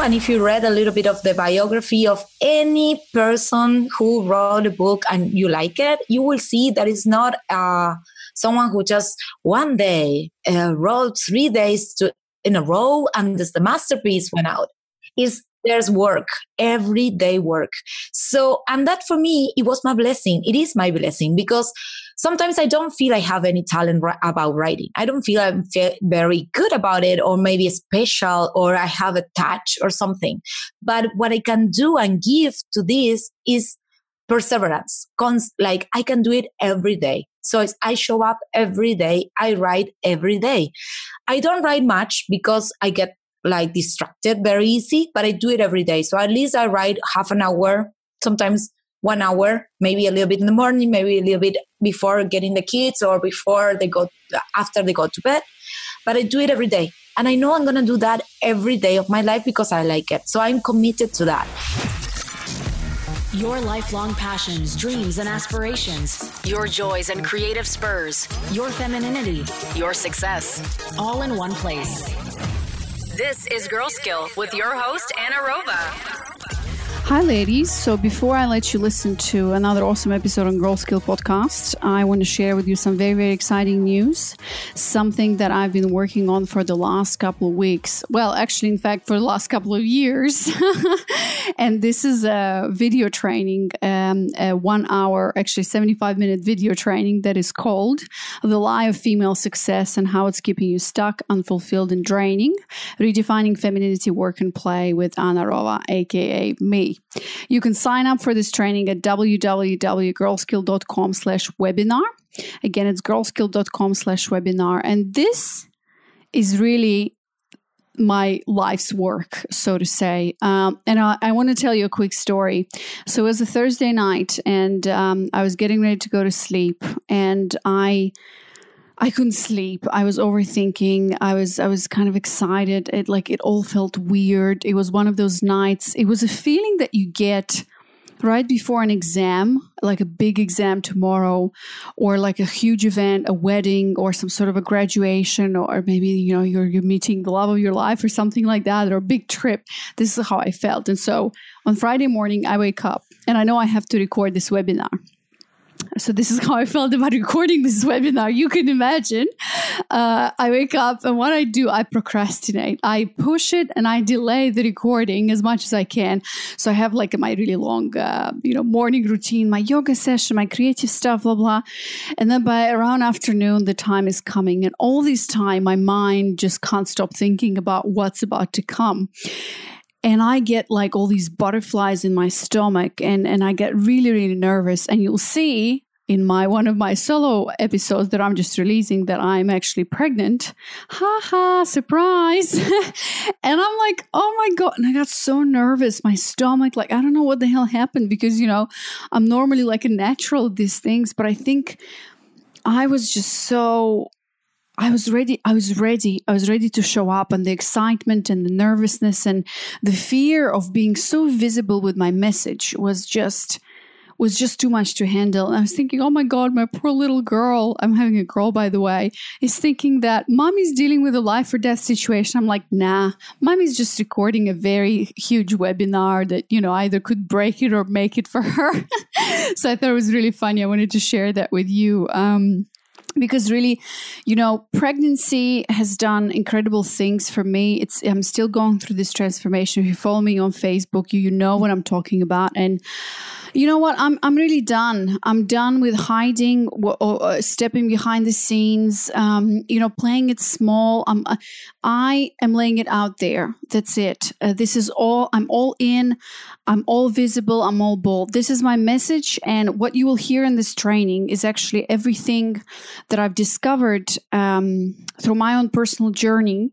And if you read a little bit of the biography of any person who wrote a book and you like it, you will see that it's not uh, someone who just one day uh, wrote three days to, in a row and this, the masterpiece went out. Is there's work, everyday work. So, and that for me, it was my blessing. It is my blessing because sometimes I don't feel I have any talent about writing. I don't feel I'm very good about it or maybe special or I have a touch or something. But what I can do and give to this is perseverance. Cons- like I can do it every day. So I show up every day. I write every day. I don't write much because I get like distracted very easy, but I do it every day. So at least I write half an hour, sometimes one hour, maybe a little bit in the morning, maybe a little bit before getting the kids or before they go, after they go to bed. But I do it every day. And I know I'm going to do that every day of my life because I like it. So I'm committed to that. Your lifelong passions, dreams, and aspirations. Your joys and creative spurs. Your femininity. Your success. All in one place. This is Girl Skill with your host, Anna Rova. Hi, ladies. So, before I let you listen to another awesome episode on Girl Skill Podcast, I want to share with you some very, very exciting news. Something that I've been working on for the last couple of weeks. Well, actually, in fact, for the last couple of years. and this is a video training, um, a one hour, actually 75 minute video training that is called The Lie of Female Success and How It's Keeping You Stuck, Unfulfilled, and Draining Redefining Femininity, Work, and Play with Anna Rova, aka me. You can sign up for this training at www.girlskill.com slash webinar. Again, it's girlskill.com slash webinar. And this is really my life's work, so to say. Um, and I, I want to tell you a quick story. So it was a Thursday night, and um, I was getting ready to go to sleep, and I I couldn't sleep. I was overthinking. I was I was kind of excited. It like it all felt weird. It was one of those nights. It was a feeling that you get right before an exam, like a big exam tomorrow, or like a huge event, a wedding, or some sort of a graduation, or maybe you know you're you're meeting the love of your life or something like that, or a big trip. This is how I felt. And so on Friday morning, I wake up and I know I have to record this webinar. So this is how I felt about recording this webinar. You can imagine. Uh, I wake up and what I do, I procrastinate. I push it and I delay the recording as much as I can. So I have like my really long, uh, you know, morning routine, my yoga session, my creative stuff, blah blah. And then by around afternoon, the time is coming, and all this time, my mind just can't stop thinking about what's about to come and I get like all these butterflies in my stomach and and I get really really nervous and you'll see in my one of my solo episodes that I'm just releasing that I'm actually pregnant. Ha ha, surprise. and I'm like, oh my God. And I got so nervous. My stomach, like, I don't know what the hell happened because, you know, I'm normally like a natural at these things, but I think I was just so I was ready. I was ready. I was ready to show up, and the excitement and the nervousness and the fear of being so visible with my message was just was just too much to handle. And I was thinking, oh my God, my poor little girl, I'm having a girl, by the way, is thinking that mommy's dealing with a life or death situation. I'm like, nah, mommy's just recording a very huge webinar that, you know, either could break it or make it for her. so I thought it was really funny. I wanted to share that with you. Um, because really you know pregnancy has done incredible things for me. It's i'm still going through this transformation. If you follow me on facebook you, you know what i'm talking about. And you know what? I'm, I'm really done. I'm done with hiding or, or stepping behind the scenes um, you know playing it small. I'm, i am laying it out there. That's it. Uh, this is all i'm all in. I'm all visible. I'm all bold. This is my message and what you will hear in this training is actually everything that I've discovered um, through my own personal journey,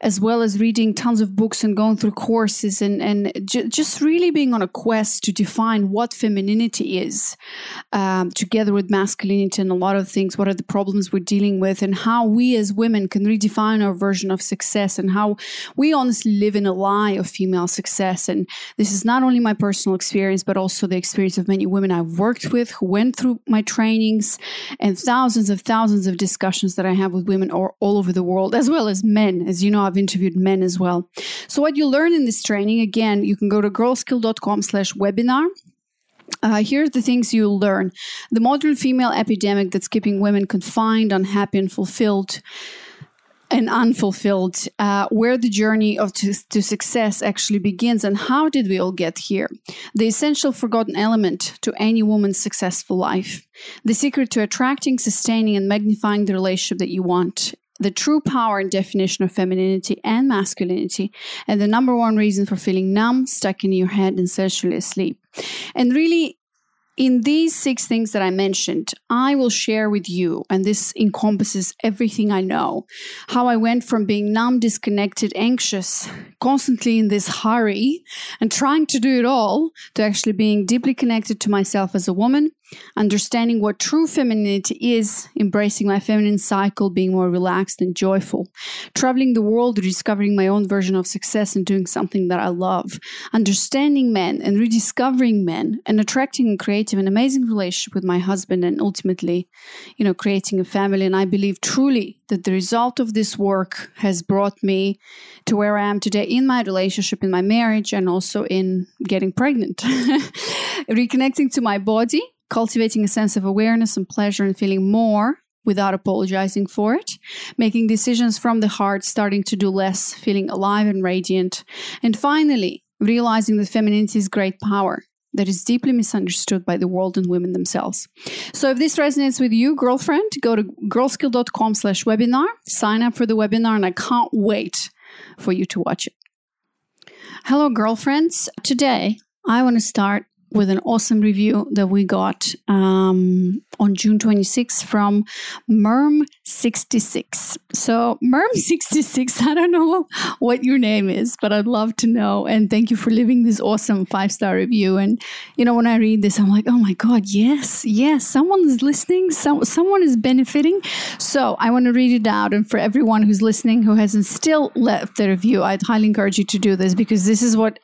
as well as reading tons of books and going through courses and, and j- just really being on a quest to define what femininity is, um, together with masculinity and a lot of things. What are the problems we're dealing with, and how we as women can redefine our version of success, and how we honestly live in a lie of female success. And this is not only my personal experience, but also the experience of many women I've worked with who went through my trainings and thousands of thousands of discussions that I have with women all, all over the world, as well as men. As you know, I've interviewed men as well. So what you learn in this training, again, you can go to girlskill.com slash webinar. Uh, here are the things you'll learn. The modern female epidemic that's keeping women confined, unhappy, and fulfilled and unfulfilled, uh, where the journey of to, to, success actually begins, and how did we all get here? The essential forgotten element to any woman's successful life, the secret to attracting, sustaining, and magnifying the relationship that you want. The true power and definition of femininity and masculinity, and the number one reason for feeling numb, stuck in your head, and sexually asleep. And really, in these six things that I mentioned, I will share with you, and this encompasses everything I know, how I went from being numb, disconnected, anxious, constantly in this hurry, and trying to do it all, to actually being deeply connected to myself as a woman, understanding what true femininity is, embracing my feminine cycle, being more relaxed and joyful, traveling the world, rediscovering my own version of success and doing something that I love, understanding men and rediscovering men, and attracting a creative and amazing relationship with my husband, and ultimately, you know, creating a family. And I believe truly that the result of this work has brought me to where I am today in my relationship, in my marriage, and also in getting pregnant. Reconnecting to my body cultivating a sense of awareness and pleasure and feeling more without apologizing for it, making decisions from the heart, starting to do less, feeling alive and radiant, and finally, realizing that femininity is great power that is deeply misunderstood by the world and women themselves. So if this resonates with you, girlfriend, go to girlskill.com slash webinar, sign up for the webinar, and I can't wait for you to watch it. Hello, girlfriends. Today, I want to start with an awesome review that we got um, on June 26th from Merm66. So, Merm66, I don't know what your name is, but I'd love to know. And thank you for leaving this awesome five star review. And, you know, when I read this, I'm like, oh my God, yes, yes, someone is listening, so, someone is benefiting. So, I want to read it out. And for everyone who's listening who hasn't still left the review, I'd highly encourage you to do this because this is what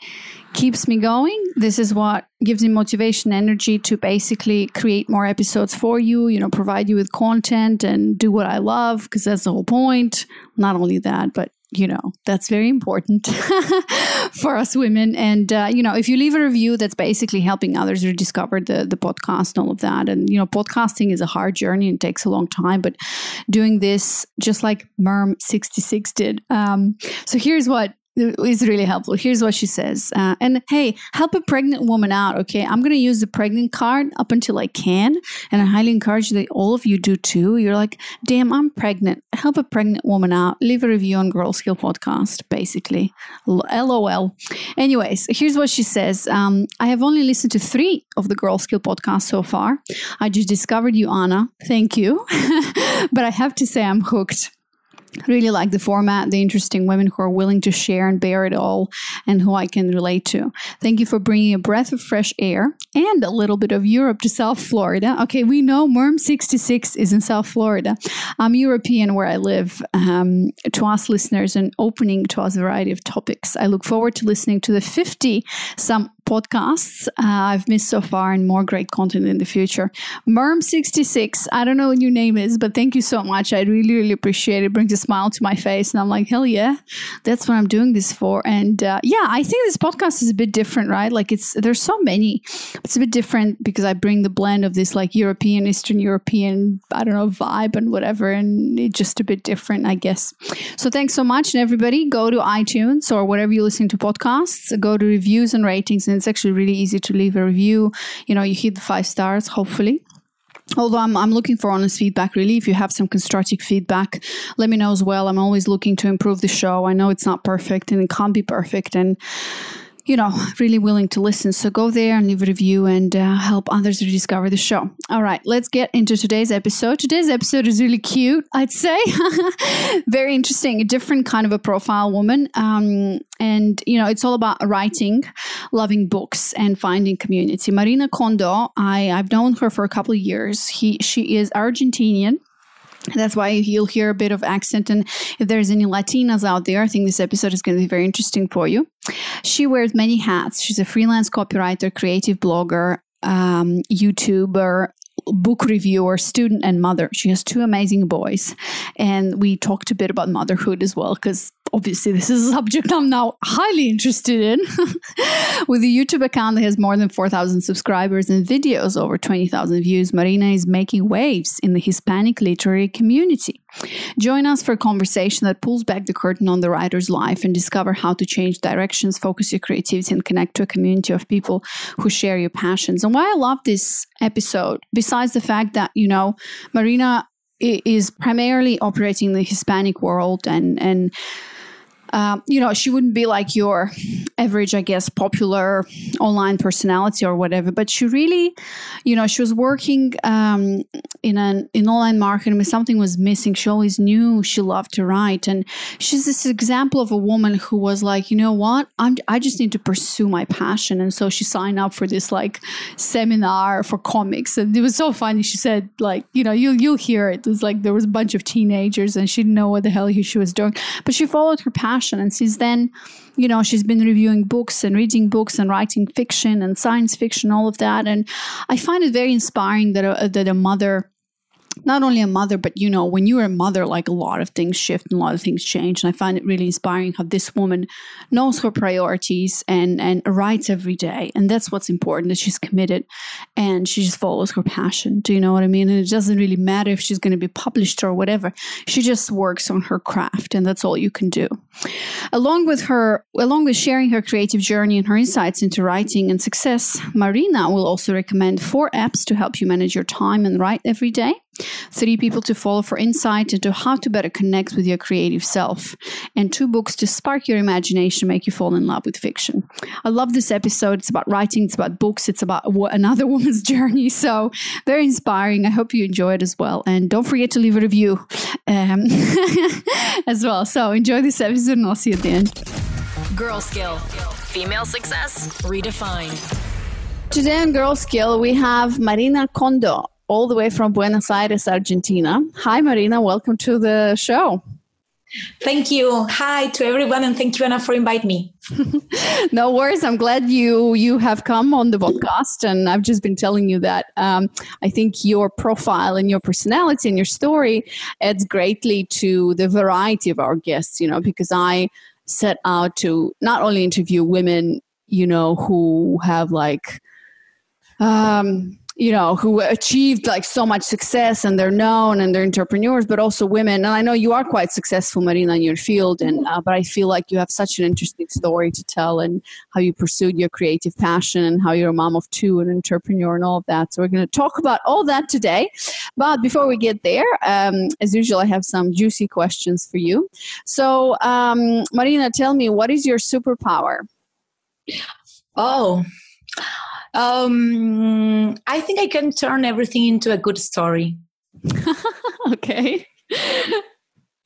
keeps me going. This is what gives me motivation, energy to basically create more episodes for you, you know, provide you with content and do what I love because that's the whole point. Not only that, but you know that's very important for us women and uh, you know if you leave a review that's basically helping others rediscover the the podcast and all of that and you know podcasting is a hard journey and takes a long time but doing this just like merm 66 did um, so here's what is really helpful. Here's what she says. Uh, and hey, help a pregnant woman out, okay? I'm going to use the pregnant card up until I can. And I highly encourage that all of you do too. You're like, damn, I'm pregnant. Help a pregnant woman out. Leave a review on Girl Skill Podcast, basically. LOL. Anyways, here's what she says um, I have only listened to three of the Girl Skill podcasts so far. I just discovered you, Anna. Thank you. but I have to say, I'm hooked really like the format, the interesting women who are willing to share and bear it all, and who I can relate to. Thank you for bringing a breath of fresh air and a little bit of Europe to South Florida. Okay, we know Merm 66 is in South Florida. I'm European where I live. Um, to us listeners and opening to us a variety of topics. I look forward to listening to the 50 some podcasts uh, I've missed so far and more great content in the future. Merm66, I don't know what your name is, but thank you so much. I really, really appreciate it. it brings a smile to my face. And I'm like, hell yeah, that's what I'm doing this for. And uh, yeah, I think this podcast is a bit different, right? Like it's, there's so many. It's a bit different because I bring the blend of this like European, Eastern European, I don't know, vibe and whatever. And it's just a bit different, I guess. So thanks so much. And everybody go to iTunes or whatever you listen to podcasts, go to reviews and ratings and it's actually really easy to leave a review. You know, you hit the five stars, hopefully. Although I'm, I'm looking for honest feedback, really. If you have some constructive feedback, let me know as well. I'm always looking to improve the show. I know it's not perfect and it can't be perfect. And you know, really willing to listen. So go there and leave a review and uh, help others rediscover the show. All right, let's get into today's episode. Today's episode is really cute, I'd say. Very interesting, a different kind of a profile woman. Um, and, you know, it's all about writing, loving books, and finding community. Marina Condo, I, I've known her for a couple of years. He, she is Argentinian that's why you'll hear a bit of accent. And if there's any Latinas out there, I think this episode is going to be very interesting for you. She wears many hats. She's a freelance copywriter, creative blogger, um, YouTuber, book reviewer, student, and mother. She has two amazing boys. And we talked a bit about motherhood as well, because obviously this is a subject I'm now highly interested in. With a YouTube account that has more than 4,000 subscribers and videos over 20,000 views, Marina is making waves in the Hispanic literary community. Join us for a conversation that pulls back the curtain on the writer's life and discover how to change directions, focus your creativity, and connect to a community of people who share your passions. And why I love this episode, besides the fact that, you know, Marina is primarily operating in the Hispanic world and and um, you know, she wouldn't be like your average, I guess, popular online personality or whatever. But she really, you know, she was working um, in an in online marketing. Something was missing, she always knew she loved to write, and she's this example of a woman who was like, you know what, I'm I just need to pursue my passion, and so she signed up for this like seminar for comics, and it was so funny. She said, like, you know, you you'll hear it. It was like there was a bunch of teenagers, and she didn't know what the hell she was doing, but she followed her passion passion. And since then, you know, she's been reviewing books and reading books and writing fiction and science fiction, all of that. And I find it very inspiring that a, that a mother not only a mother, but you know, when you're a mother, like a lot of things shift and a lot of things change. And I find it really inspiring how this woman knows her priorities and and writes every day. And that's what's important that she's committed and she just follows her passion. Do you know what I mean? And it doesn't really matter if she's going to be published or whatever. She just works on her craft, and that's all you can do. Along with her, along with sharing her creative journey and her insights into writing and success, Marina will also recommend four apps to help you manage your time and write every day three people to follow for insight into how to better connect with your creative self, and two books to spark your imagination, make you fall in love with fiction. I love this episode. It's about writing, it's about books, it's about another woman's journey. So, very inspiring. I hope you enjoy it as well. And don't forget to leave a review um, as well. So, enjoy this episode, and I'll see you at the end. Girl Skill Female Success Redefined. Today on Girl Skill, we have Marina Condo all the way from Buenos Aires, Argentina. Hi, Marina. Welcome to the show. Thank you. Hi to everyone, and thank you, Anna, for inviting me. no worries. I'm glad you you have come on the podcast, and I've just been telling you that um, I think your profile and your personality and your story adds greatly to the variety of our guests. You know, because I set out to not only interview women, you know, who have like um you know who achieved like so much success and they're known and they're entrepreneurs but also women. And i know you are quite successful marina in your field. And uh, but i feel like you have such an interesting story to tell and how you pursued your creative passion and how you're a mom of two and entrepreneur and all of that. So we're going to talk about all that today. But before we get there um, as usual i have some juicy questions for you. So um, marina tell me what is your superpower? Oh um, I think I can turn everything into a good story. okay.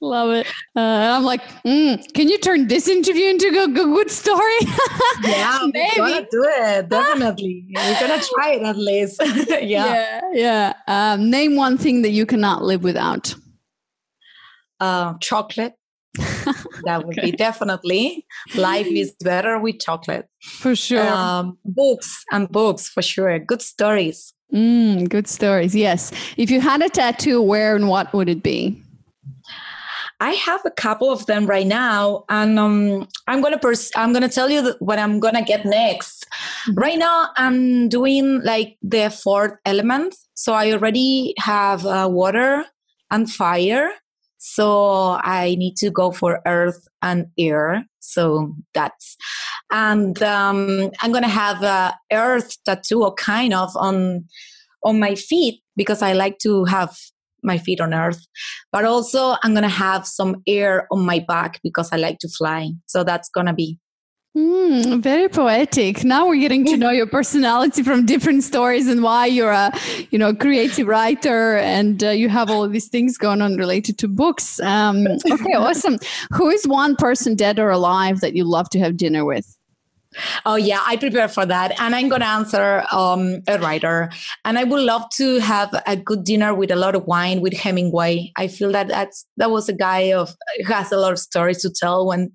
Love it. Uh, I'm like, mm, can you turn this interview into a good story? yeah, maybe. We're gonna do it. Definitely. We're gonna try it at least. yeah. Yeah. yeah. Um, name one thing that you cannot live without. Uh, chocolate that would okay. be definitely life is better with chocolate. For sure. Um, books and books for sure. Good stories. Mm, good stories yes. If you had a tattoo where and what would it be? I have a couple of them right now, and um, I'm gonna pers- I'm gonna tell you what I'm gonna get next. Mm-hmm. Right now, I'm doing like the fourth element, so I already have uh, water and fire, so I need to go for earth and air. So that's, and um, I'm gonna have a earth tattoo, kind of on on my feet because I like to have my feet on earth. But also, I'm gonna have some air on my back because I like to fly. So that's gonna be Mm, very poetic. Now we're getting to know your personality from different stories and why you're a, you know, creative writer and uh, you have all these things going on related to books. Um, okay, awesome. Who is one person, dead or alive, that you love to have dinner with? Oh yeah, I prepare for that, and I'm gonna answer um, a writer. And I would love to have a good dinner with a lot of wine with Hemingway. I feel that that's that was a guy of has a lot of stories to tell when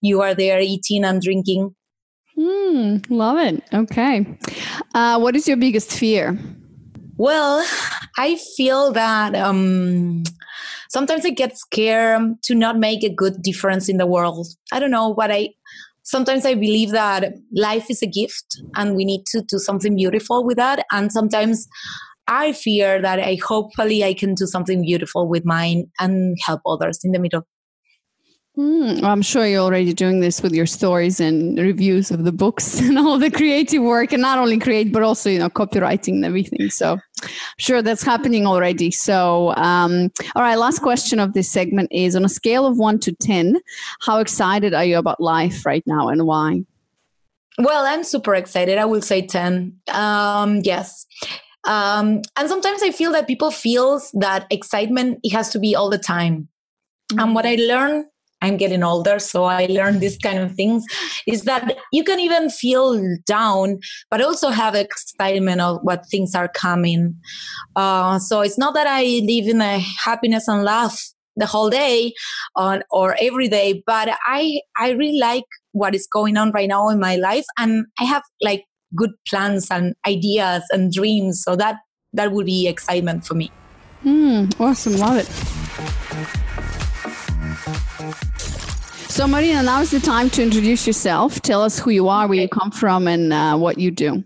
you are there eating and drinking. Mm, love it. Okay, uh, what is your biggest fear? Well, I feel that um, sometimes I get scared to not make a good difference in the world. I don't know what I sometimes I believe that life is a gift and we need to do something beautiful with that. And sometimes I fear that I hopefully I can do something beautiful with mine and help others in the middle. Mm, well, I'm sure you're already doing this with your stories and reviews of the books and all the creative work, and not only create, but also you know copywriting and everything. So, I'm sure that's happening already. So, um, all right, last question of this segment is: on a scale of one to ten, how excited are you about life right now, and why? Well, I'm super excited. I will say ten. Um, yes. Um, and sometimes I feel that people feels that excitement it has to be all the time. Mm-hmm. And what I learned I'm getting older, so I learned these kind of things. Is that you can even feel down, but also have excitement of what things are coming. Uh, so it's not that I live in a happiness and laugh the whole day on, or every day, but I I really like what is going on right now in my life, and I have like good plans and ideas and dreams. So that that would be excitement for me. Mm, awesome, love it. So, Marina, now is the time to introduce yourself. Tell us who you are, where you come from, and uh, what you do.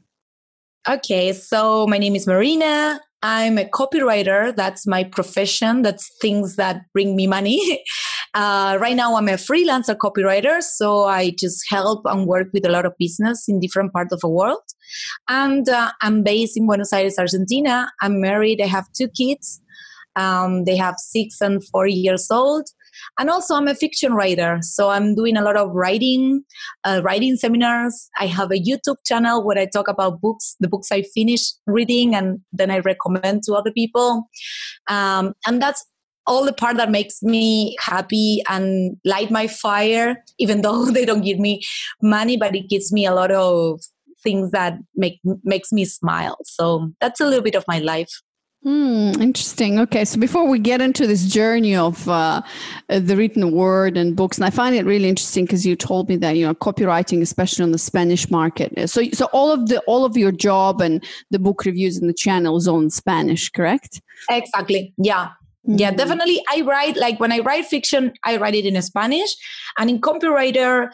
Okay, so my name is Marina. I'm a copywriter. That's my profession. That's things that bring me money. Uh, right now, I'm a freelancer copywriter. So I just help and work with a lot of business in different parts of the world. And uh, I'm based in Buenos Aires, Argentina. I'm married. I have two kids. Um, they have six and four years old. And also, I'm a fiction writer, so I'm doing a lot of writing, uh, writing seminars. I have a YouTube channel where I talk about books, the books I finish reading, and then I recommend to other people. Um, and that's all the part that makes me happy and light my fire, even though they don't give me money, but it gives me a lot of things that make makes me smile. So that's a little bit of my life. Hmm, interesting. Okay, so before we get into this journey of uh, the written word and books, and I find it really interesting because you told me that you know copywriting, especially on the Spanish market. So, so all of the all of your job and the book reviews and the channel is on Spanish, correct? Exactly. Yeah. Mm-hmm. Yeah, definitely. I write like when I write fiction, I write it in Spanish, and in copywriter,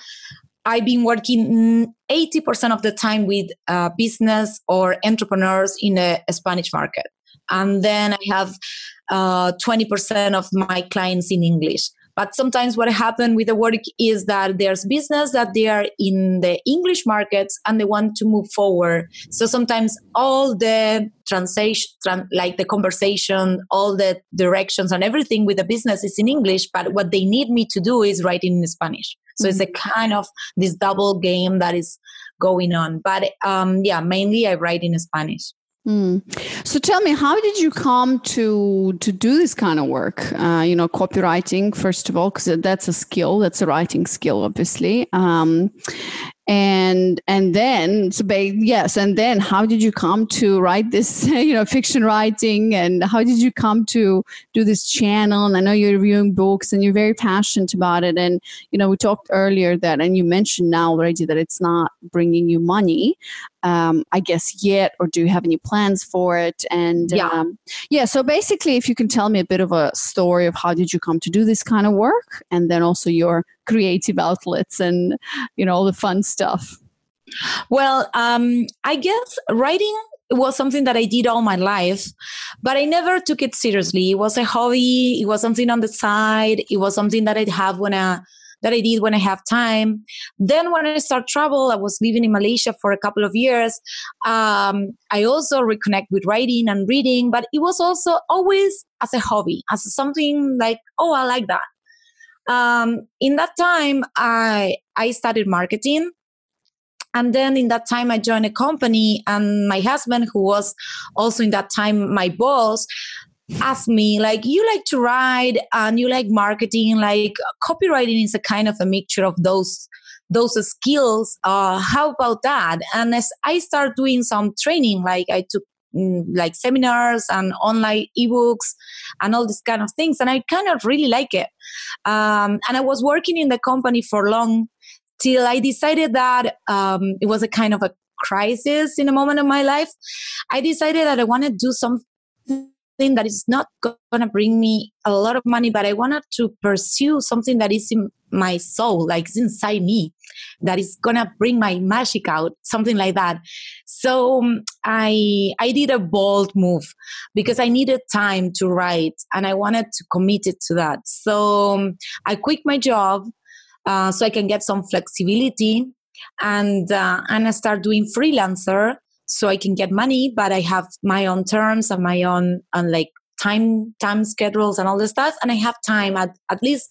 I've been working 80% of the time with uh, business or entrepreneurs in a Spanish market and then I have uh, 20% of my clients in English. But sometimes what happens with the work is that there's business that they are in the English markets and they want to move forward. So sometimes all the translation, like the conversation, all the directions and everything with the business is in English, but what they need me to do is write in Spanish. So mm-hmm. it's a mm-hmm. kind of this double game that is going on. But um, yeah, mainly I write in Spanish. Mm. So tell me, how did you come to to do this kind of work? Uh, you know, copywriting first of all, because that's a skill, that's a writing skill, obviously. Um, and and then so yes and then how did you come to write this you know fiction writing and how did you come to do this channel and i know you're reviewing books and you're very passionate about it and you know we talked earlier that and you mentioned now already that it's not bringing you money um, I guess yet, or do you have any plans for it? And yeah, um, yeah. So basically, if you can tell me a bit of a story of how did you come to do this kind of work, and then also your creative outlets and you know all the fun stuff. Well, um, I guess writing was something that I did all my life, but I never took it seriously. It was a hobby. It was something on the side. It was something that I'd have when I that I did when I have time. Then when I start travel, I was living in Malaysia for a couple of years. Um, I also reconnect with writing and reading, but it was also always as a hobby, as something like, oh, I like that. Um, in that time, I I studied marketing And then in that time, I joined a company, and my husband, who was also in that time my boss, asked me like you like to write and you like marketing like copywriting is a kind of a mixture of those those skills. Uh, how about that? And as i start doing some training like i took mm, like seminars and online ebooks and all these kind of things and i kind of really like it. Um, and i was working in the company for long till i decided that um, it was a kind of a crisis in a moment of my life. I decided that i want to do something that is not going to bring me a lot of money, but I wanted to pursue something that is in my soul, like inside me, that is going to bring my magic out, something like that. So um, I I did a bold move because I needed time to write and I wanted to commit it to that. So um, I quit my job uh, so I can get some flexibility and uh, and I start doing freelancer so I can get money, but I have my own terms and my own and like time time schedules and all this stuff, and I have time at at least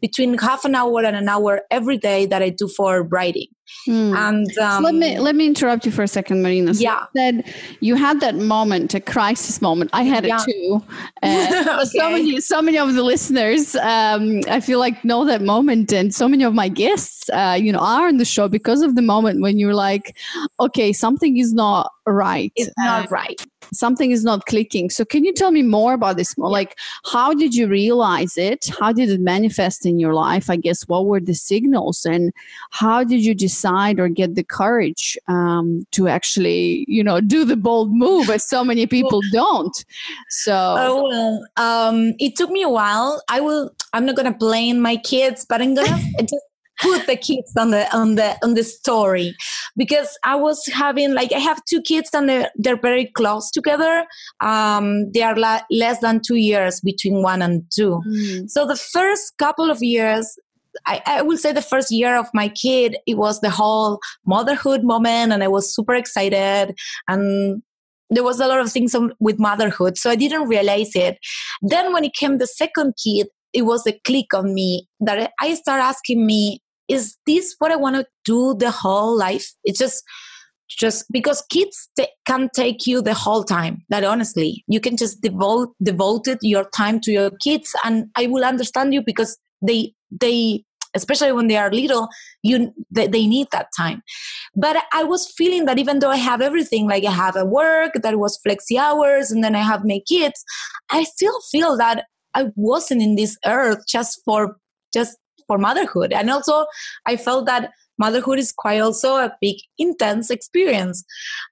between half an hour and an hour every day that I do for writing. Mm. And um, so let me let me interrupt you for a second, Marina. So yeah, you said you had that moment, a crisis moment. I had yeah. it too. Uh, okay. So many, so many of the listeners, um, I feel like know that moment, and so many of my guests, uh, you know, are on the show because of the moment when you're like, okay, something is not right. It's not uh, right something is not clicking. So can you tell me more about this? More like how did you realize it? How did it manifest in your life? I guess what were the signals and how did you decide or get the courage um, to actually, you know, do the bold move as so many people don't? So oh, well, um, it took me a while. I will. I'm not gonna blame my kids, but I'm gonna just put the kids on the on the on the story because i was having like i have two kids and they're, they're very close together um, they are la- less than two years between one and two mm. so the first couple of years I, I will say the first year of my kid it was the whole motherhood moment and i was super excited and there was a lot of things with motherhood so i didn't realize it then when it came the second kid it was a click on me that I start asking me, is this what I want to do the whole life? It's just just because kids t- can take you the whole time that honestly you can just devote devoted your time to your kids and i will understand you because they they especially when they are little you they, need that time but i was feeling that even though i have everything like i have a work that was flexi hours and then i have my kids i still feel that i wasn't in this earth just for just for motherhood. And also, I felt that motherhood is quite also a big, intense experience.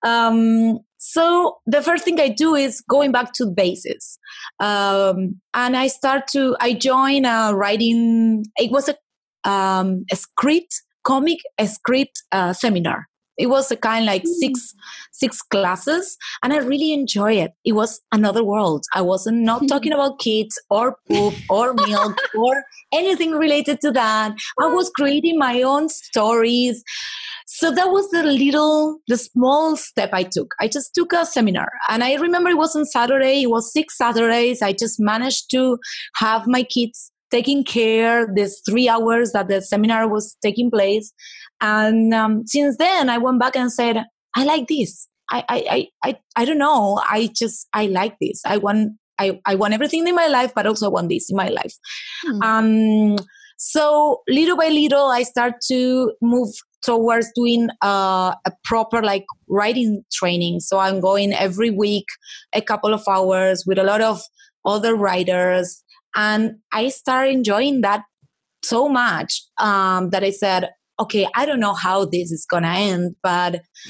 Um, so the first thing I do is going back to the basis. Um, and I start to, I join a writing, it was a, um, a script, comic, a script uh, seminar. It was a kind of like mm. six six classes, and I really enjoy it. It was another world. I wasn't not talking about kids or poop or milk or anything related to that. I was creating my own stories. So that was the little, the small step I took. I just took a seminar, and I remember it was on Saturday. It was six Saturdays. I just managed to have my kids taking care this three hours that the seminar was taking place and um, since then, I went back and said, I like this. I, I, I, I, don't know. I just, I like this. I want, I, I want everything in my life, but also I want this in my life. Hmm. Um, so little by little, I start to move towards doing uh, a proper like writing training. So I'm going every week, a couple of hours with a lot of other writers, and I start enjoying that so much um, that I said, okay, I don't know how this is going to end, but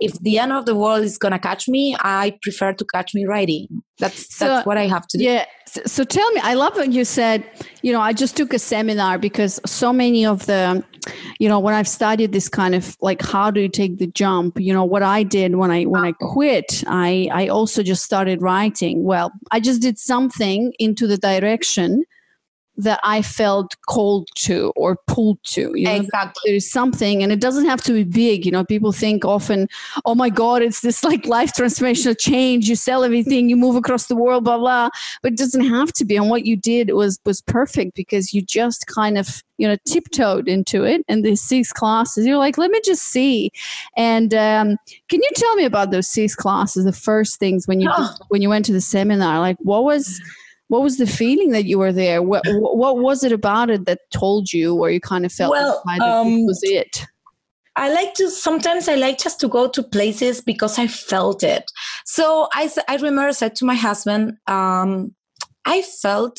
if the end of the world is going to catch me, I prefer to catch me writing. That's so, that's what I have to do. Yeah. So, so, tell me, I love what you said, you know, I just took a seminar because so many of the you know, when I've studied this kind of like how do you take the jump, you know, what I did when I when I quit, I I also just started writing. Well, I just did something into the direction that I felt called to or pulled to. You know, exactly. There's something, and it doesn't have to be big. You know, people think often, oh my God, it's this like life transformational change. You sell everything, you move across the world, blah, blah. But it doesn't have to be. And what you did was was perfect because you just kind of, you know, tiptoed into it. And the six classes, you're like, let me just see. And um, can you tell me about those six classes, the first things when you oh. when you went to the seminar? Like what was what was the feeling that you were there? What what was it about it that told you, or you kind of felt well, that um, was it? I like to sometimes I like just to go to places because I felt it. So I I remember I said to my husband, um, I felt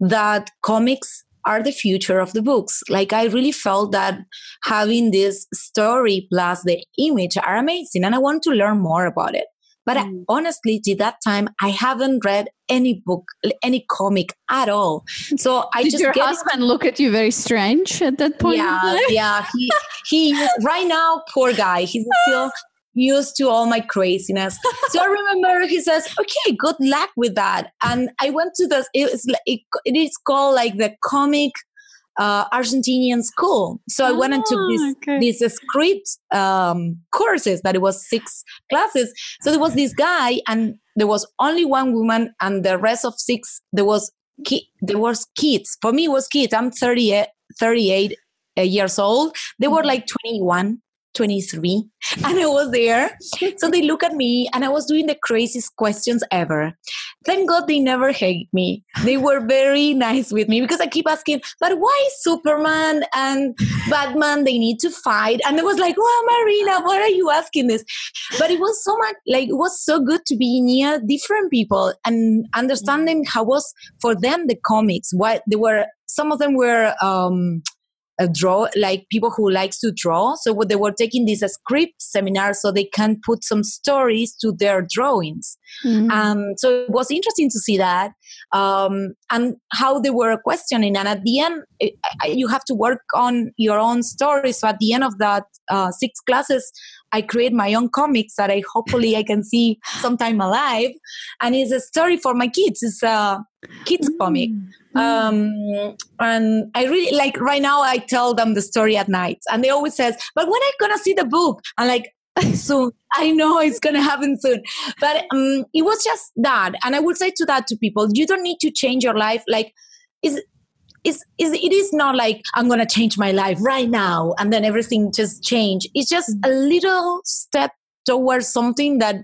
that comics are the future of the books. Like I really felt that having this story plus the image are amazing, and I want to learn more about it. But mm. I, honestly, to that time, I haven't read any book, any comic at all. So I Did just your husband look at you very strange at that point. Yeah, yeah. He he right now, poor guy. He's still used to all my craziness. So I remember he says, "Okay, good luck with that." And I went to the it's it, it is called like the comic uh, Argentinian school. So I went and took this ah, okay. these script um, courses that it was six classes. So there was this guy, and there was only one woman, and the rest of six there was ki- there was kids. For me, it was kids. I'm 38, 38 uh, years old. They were mm-hmm. like 21. 23 and I was there. So they look at me and I was doing the craziest questions ever. Thank God they never hate me. They were very nice with me because I keep asking, but why Superman and Batman they need to fight? And I was like, well, Marina, why are you asking this? But it was so much like it was so good to be near different people and understanding how was for them the comics. Why they were some of them were um a draw like people who likes to draw. So what they were taking this script seminar so they can put some stories to their drawings. Mm-hmm. um, so it was interesting to see that. Um, and how they were questioning. And at the end it, you have to work on your own story so at the end of that uh, six classes I create my own comics that I hopefully I can see sometime alive, and it's a story for my kids. It's a kids mm. comic, um, and I really like. Right now, I tell them the story at night, and they always says, "But when I gonna see the book?" I'm like, soon. I know it's going to happen soon. But um, it was just that. And I would say to that to people, you don't need to change your life. Like, is is is it is not like i'm going to change my life right now and then everything just change. It's just a little step towards something that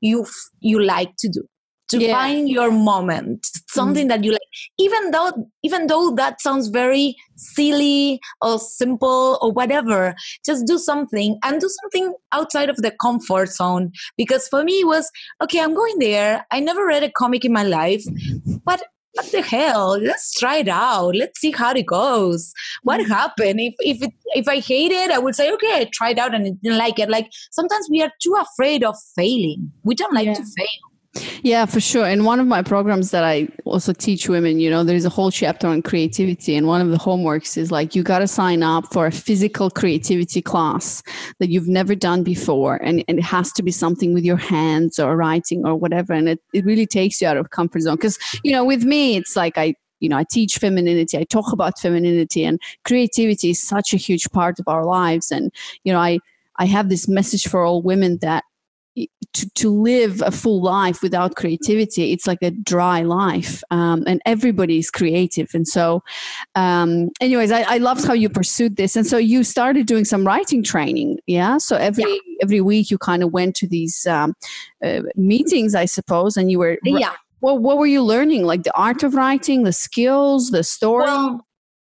you you like to do. To yeah. find your moment. Something mm. that you like. Even though even though that sounds very silly or simple or whatever just do something and do something outside of the comfort zone. Because for me it was okay i'm going there. I never read a comic in my life but what the hell? Let's try it out. Let's see how it goes. What mm-hmm. happened? If if it, if i hate it i would say okay i tried out and I didn't like it. Like sometimes we are too afraid of failing. We don't like yeah. to fail yeah, for sure. And one of my programs that I also teach women, you know, there's a whole chapter on creativity. And one of the homeworks is like, you got to sign up for a physical creativity class that you've never done before. And, and it has to be something with your hands or writing or whatever. And it, it really takes you out of comfort zone. Because, you know, with me, it's like I, you know, I teach femininity, I talk about femininity, and creativity is such a huge part of our lives. And, you know, I, I have this message for all women that to, to live a full life without creativity it's like a dry life um, and everybody is creative. And so um, anyways I, I loved how you pursued this. And so you started doing some writing training yeah? So every yeah. every week you kind of went to these um, uh, meetings i suppose and you were yeah. well, what were you learning? Like the art of writing the skills the story? Well,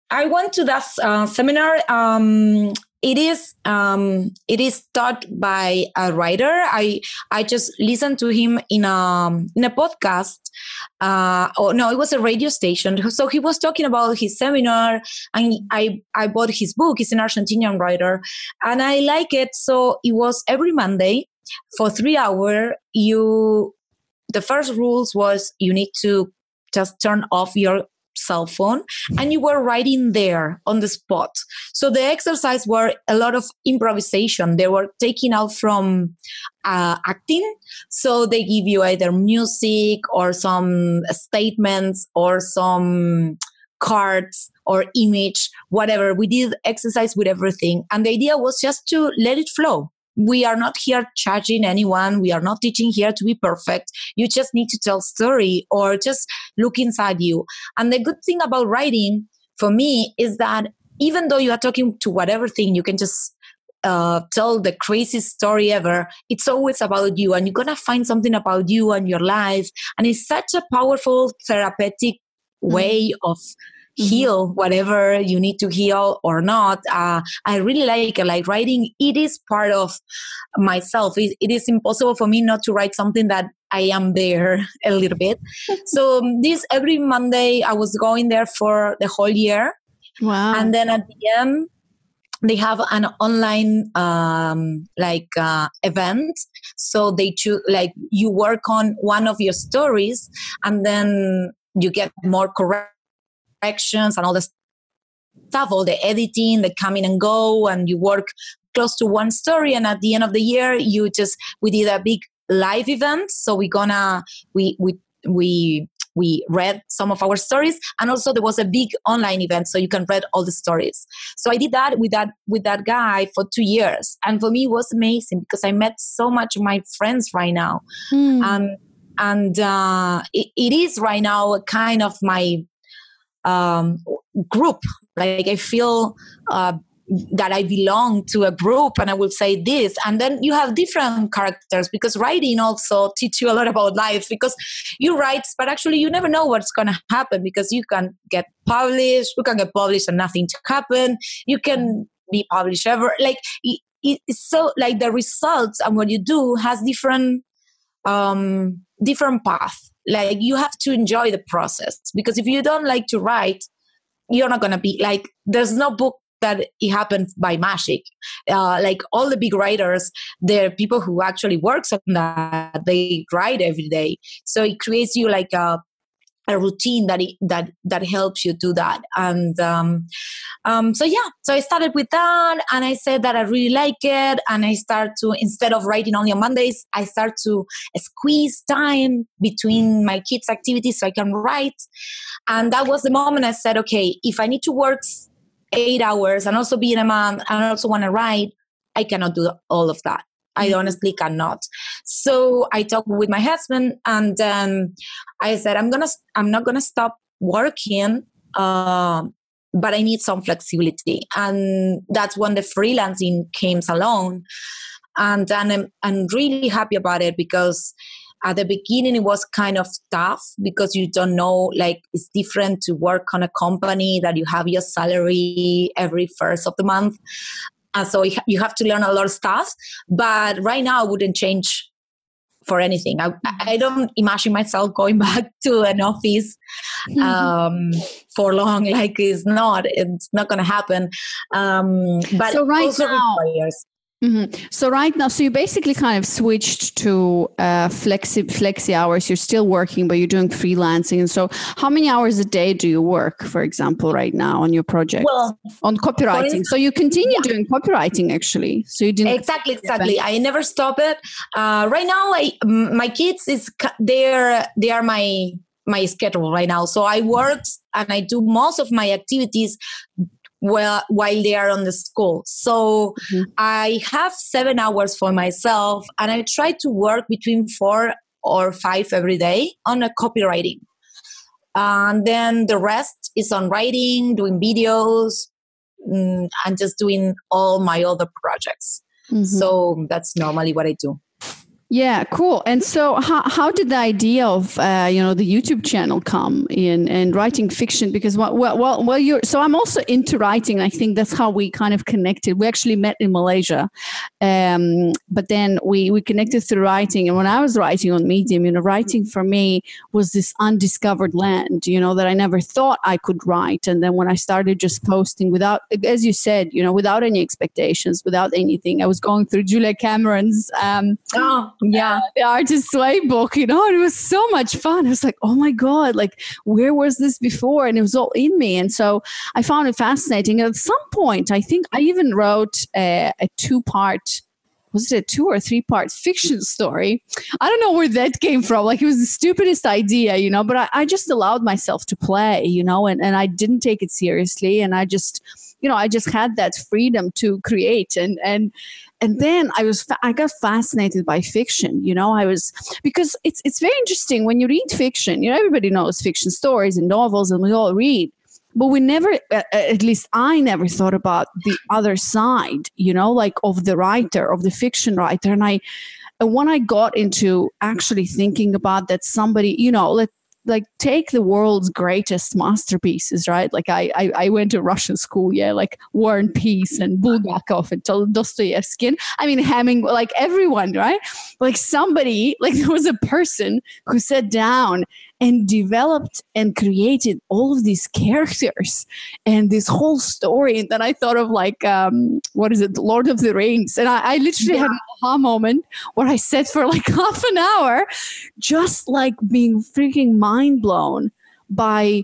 I went to that uh, seminar um, it is um, it is taught by a writer. I I just listened to him in a in a podcast. Uh, oh no, it was a radio station. So he was talking about his seminar, and I I bought his book. He's an Argentinian writer, and I like it. So it was every Monday for three hour. You the first rules was you need to just turn off your cell phone and you were writing there on the spot so the exercise were a lot of improvisation they were taking out from uh, acting so they give you either music or some statements or some cards or image, whatever. We did exercise with everything. And the idea was just to let it flow. We are not here judging anyone. We are not teaching here to be perfect. You just need to tell story or just look inside you. And the good thing about writing for me is that even though you are talking to whatever thing, you can just uh, tell the craziest story ever, it's always about you, and you're gonna find something about you and your life. And it's such a powerful therapeutic mm-hmm. way of mm-hmm. Heal whatever you need to heal or not. Uh, I really like. Like writing, it is part of myself. It, it is impossible for me not to write something that I am there a little bit. so um, this every Monday, I was going there for the whole year. Wow. And then at the end, they have an online um, like uh, event so they choose like you work on one of your stories and then you get more corrections and all the stuff all the editing the coming and go and you work close to one story and at the end of the year you just we did a big live event. So we gonna we we we we read some of our stories and also there was a big online event so you can read all the stories. So i did that with that with that guy for two years and for me it was amazing because i met so much of my friends right now. Mm. um, and uh, it, it is right now kind of my um, group like i feel uh, that I belong to a group and I will say this. And then you have different characters because writing also teach you a lot about life because you write, but actually you never know what's going to happen because you can get published, you can get published and nothing to happen. You can be published ever. Like it's so like the results and what you do has different, um, different path. Like you have to enjoy the process because if you don't like to write, you're not to be like, there's no book that it happened by magic. Uh, like all the big writers, they're people who actually works on that. They write every day, so it creates you like a a routine that it, that that helps you do that. And um, um, so yeah. So i started with that and i said that i really like it and i start to instead of writing only on mondays i start to squeeze time between my kids activities so i can write. And that was the moment i said okay if i need to work eight hours and also being a mom and also want to write, I cannot do all of that. I mm-hmm. honestly cannot. So I talked with my husband and then I said, I'm gonna, I'm not gonna stop working, uh, but I need some flexibility. And that's when the freelancing came along. And, and I'm, I'm really happy about it because at the beginning it was kind of tough because you don't know like it's different to work on a company that you have your salary every first of the month and so you have to learn a lot of stuff but right now i wouldn't change for anything. I, I don't imagine myself going back to an office um, for long. Like it's not it's not gonna happen. Um, but so right now requires Mm-hmm. So right now, so you basically kind of switched to uh, flexi flexi hours. You're still working, but you're doing freelancing. And so, how many hours a day do you work, for example, right now on your project? Well, on copywriting. Instance, so you continue yeah. doing copywriting, actually. So you didn't exactly, exactly. I never stop it. Uh, right now, I my kids is they're they are my my schedule right now. So I work and I do most of my activities well while they are on the school so mm-hmm. i have seven hours for myself and i try to work between four or five every day on a copywriting and then the rest is on writing doing videos mm, and just doing all my other projects mm-hmm. so that's normally what i do yeah, cool. And so, how, how did the idea of uh, you know the YouTube channel come in and writing fiction? Because well, well, well, you're so I'm also into writing. I think that's how we kind of connected. We actually met in Malaysia, um, but then we we connected through writing. And when I was writing on Medium, you know, writing for me was this undiscovered land. You know that I never thought I could write. And then when I started just posting without, as you said, you know, without any expectations, without anything, I was going through Julia Cameron's. Um, oh yeah uh, the artist way book you know and it was so much fun i was like oh my god like where was this before and it was all in me and so i found it fascinating at some point i think i even wrote a, a two part was it a two or three part fiction story? I don't know where that came from. Like it was the stupidest idea, you know, but I, I just allowed myself to play, you know, and, and I didn't take it seriously. And I just, you know, I just had that freedom to create and, and, and then I was, I got fascinated by fiction, you know, I was, because it's, it's very interesting when you read fiction, you know, everybody knows fiction stories and novels and we all read but we never at least i never thought about the other side you know like of the writer of the fiction writer. And i and when i got into actually thinking about that somebody you know let like take the world's greatest masterpieces, right? Like I, I, I went to Russian school, yeah, like War and Peace and Bulgakov and Dostoevsky. I mean Hemingway, like everyone, right? Like somebody, like there was a person who sat down and developed and created all of these characters and this whole story. And then I thought of like, um, what is it, Lord of the Rings. And I, I literally yeah. had an aha moment where I sat for like half an hour, just like being freaking mind blown by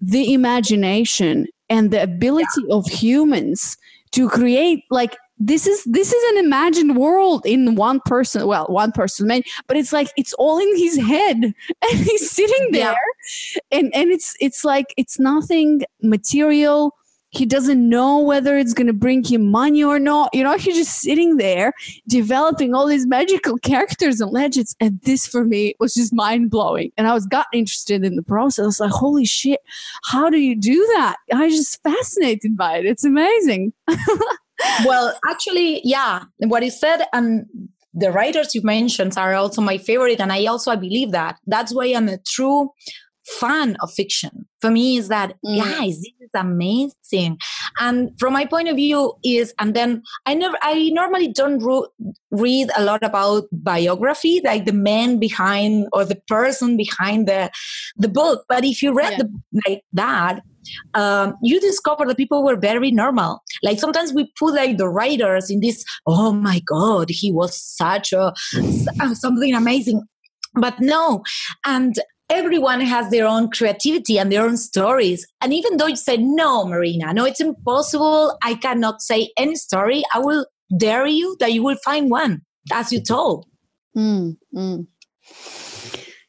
the imagination and the ability yeah. of humans to create like this is this is an imagined world in one person well one person man but it's like it's all in his head. And he's sitting there. Yeah. and and it's it's like it's nothing material. He doesn't know whether it's going to bring him money or not. You know he's just sitting there developing all these magical characters and legends. And this for me was just mind-blowing. And i was got interested in the process. I was like holy shit. How do you do that? I was just fascinated by it. It's amazing well, actually, yeah, what you said and the writers you mentioned are also my favorite, and I also I believe that that's why I'm a true fan of fiction. For me, is that mm. guys, this is amazing, and from my point of view is, and then I never, I normally don't ro- read a lot about biography, like the man behind or the person behind the the book. But if you read yeah. the like that, um, you discover that people were very normal. Like sometimes we put like the writers in this, oh my God, he was such a uh, something amazing. But no, and everyone has their own creativity and their own stories. And even though you say, no, Marina, no, it's impossible, I cannot say any story, I will dare you that you will find one, as you told. Mm, mm.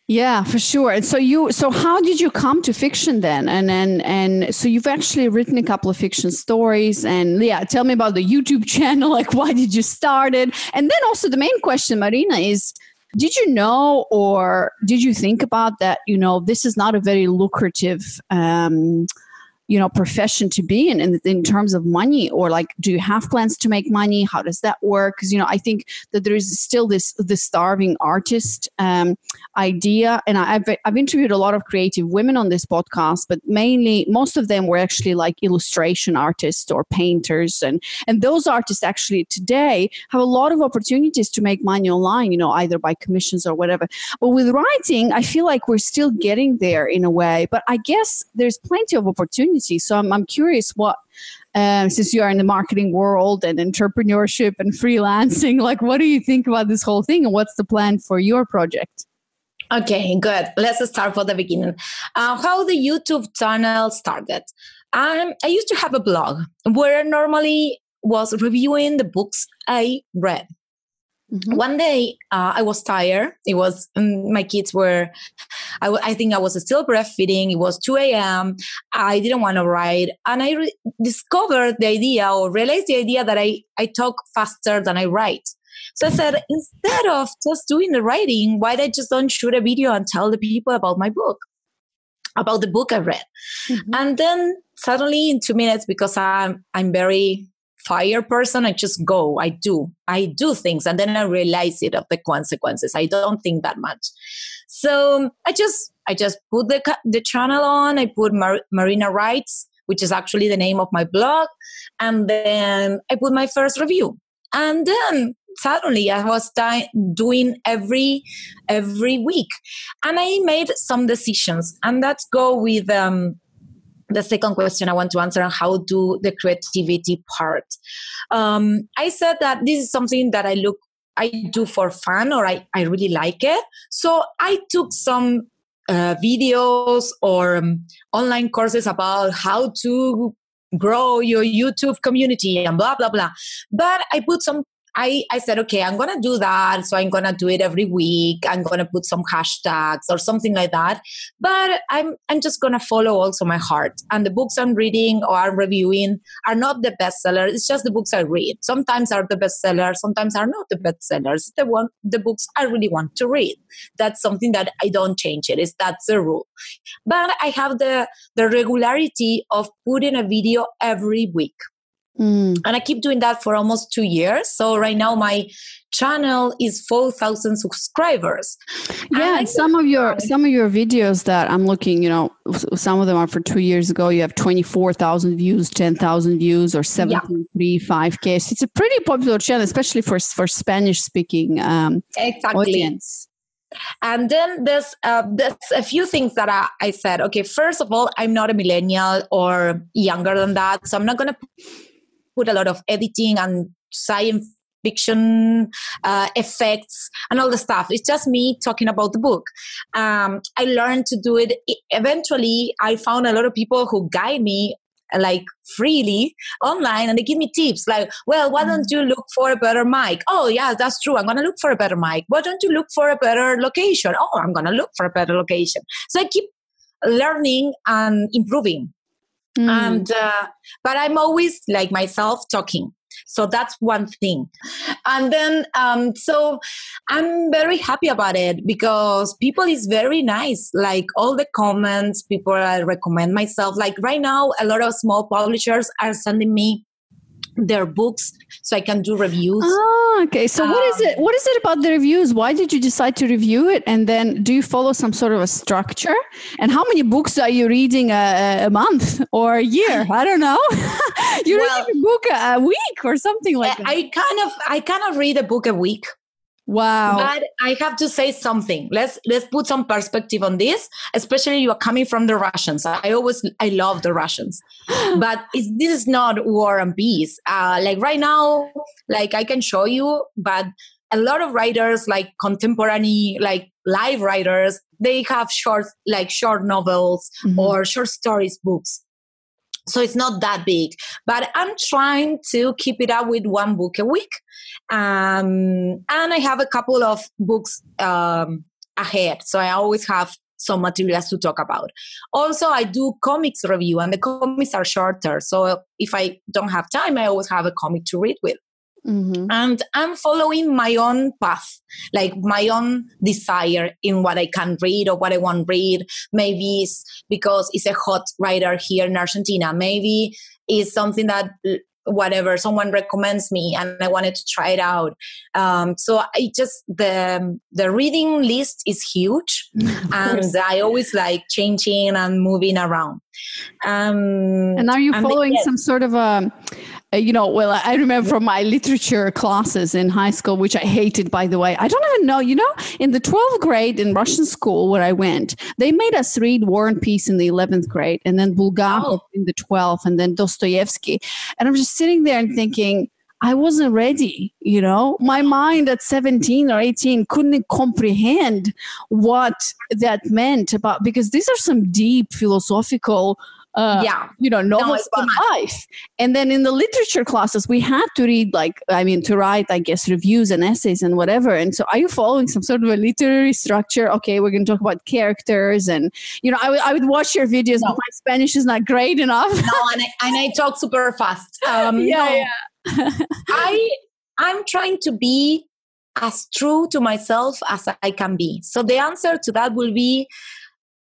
Yeah, for sure. And so you so how did you come to fiction then? And and and so you've actually written a couple of fiction stories and yeah, tell me about the YouTube channel, like why did you start it? And then also the main question, Marina, is did you know or did you think about that, you know, this is not a very lucrative um you know profession to be in, in in terms of money or like do you have plans to make money? How does that work? Because you know i think that there is still this the starving artist um, idea. And I've, I've interviewed a lot of creative women on this podcast but mainly most of them were actually like illustration artists or painters. And and those artists actually today have a lot of opportunities to make money online you know either by commissions or whatever. But with writing i feel like we're still getting there in a way. But i guess there's plenty of opportunities So I'm, I'm curious what, um, since you are in the marketing world and entrepreneurship and freelancing, like what do you think about this whole thing and what's the plan for your project? Okay, good. Let's start from the beginning. Uh, how the YouTube channel started. Um, I used to have a blog where I normally was reviewing the books I read. Mm-hmm. One day, uh, I was tired. It was um, my kids were, I, w- I think I was still breastfeeding. It was 2 a.m. I didn't want to write, and I re- discovered the idea or realized the idea that I I talk faster than I write. So I said, instead of just doing the writing, why don't I just don't shoot a video and tell the people about my book, about the book I read, mm-hmm. and then suddenly in two minutes, because I'm I'm very fire person i just go i do i do things and then i realize it of the consequences. I don't think that much. So i just i just put the the channel on i put Mar- marina writes which is actually the name of my blog and then i put my first review. And then suddenly i was di- doing every every week. And i made some decisions and let's go with um the second question I want to answer on how do the creativity part. Um, I said that this is something that I look I do for fun or I, I really like it. So I took some uh, videos or um, online courses about how to grow your YouTube community and blah blah blah. But I put some I, I said, okay, I'm going to do that. So I'm going to do it every week. I'm going to put some hashtags or something like that. But I'm, I'm just going to follow also my heart. And the books I'm reading or I'm reviewing are not the bestsellers. It's just the books I read. Sometimes are the bestsellers. Sometimes are not the bestsellers. The one, the books I really want to read. That's something that I don't change it. Is that's the rule. But I have the, the regularity of putting a video every week. Mm. And I keep doing that for almost two years. So right now my channel is 4,000 subscribers. Yeah, and some of your some of your videos that I'm looking, you know, some of them are for two years ago. You have 24,000 views, 10,000 views, or 7.35k. So it's a pretty popular channel, especially for for Spanish speaking um, exactly. audience. And then there's uh, there's a few things that I, I said. Okay, first of all, I'm not a millennial or younger than that, so I'm not going to put a lot of editing and science fiction uh, effects and all the stuff. It's just me talking about the book. Um, I learned to do it. Eventually, I found a lot of people who guide me like freely online and they give me tips like well why don't you look for a better mic oh yeah that's true i'm gonna look for a better mic why don't you look for a better location oh i'm gonna look for a better location so i keep learning and improving Mm. And, uh, but I'm always like myself talking. So that's one thing. And then, um, so I'm very happy about it because people is very nice. Like all the comments, people I recommend myself. Like right now, a lot of small publishers are sending me their books so I can do reviews. Oh, okay. So um, what is it? What is it about the reviews? Why did you decide to review it? And then do you follow some sort of a structure? And how many books are you reading a, a month or a year? I don't know. you well, read a book a week or something like that. I kind of I kind of read a book a week. Wow. But I have to say something. Let's let's put some perspective on this, especially you are coming from the Russians. I always I love the Russians. but this is not war and peace. Uh, like right now, like I can show you, but a lot of writers like contemporary like live writers they have short like short novels mm-hmm. or short stories books so it's not that big but i'm trying to keep it up with one book a week. Um, and i have a couple of books um, ahead. So i always have some materials to talk about. Also i do comics review and the comics are shorter. So if i don't have time i always have a comic to read with Mm-hmm. And I'm following my own path, like my own desire in what I can read or what I want to read. Maybe it's because it's a hot writer here in Argentina. Maybe it's something that whatever someone recommends me and i wanted to try it out um, so i just the the reading list is huge and i always like changing and moving around um, and are you following some sort of a Uh, you know, well, I remember from my literature classes in high school, which I hated, by the way. I don't even know, you know, in the 12th grade in Russian school where I went, they made us read War and Peace in the 11th grade and then Bulgakov oh. in the 12th and then Dostoevsky. And I'm just sitting there and thinking, I wasn't ready, you know. My mind at 17 or 18 couldn't comprehend what that meant about because these are some deep philosophical uh, yeah, you know, novels no, life. And then in the literature classes, we had to read like, I mean, to write, I guess, reviews and essays and whatever. And so, are you following some sort of a literary structure? Okay, we're going to talk about characters, and you know, I, w- I would watch your videos, no. but my Spanish is not great enough. no, and I, and I talk super fast. Um, yeah, no, yeah. I I'm trying to be as true to myself as I can be. So the answer to that will be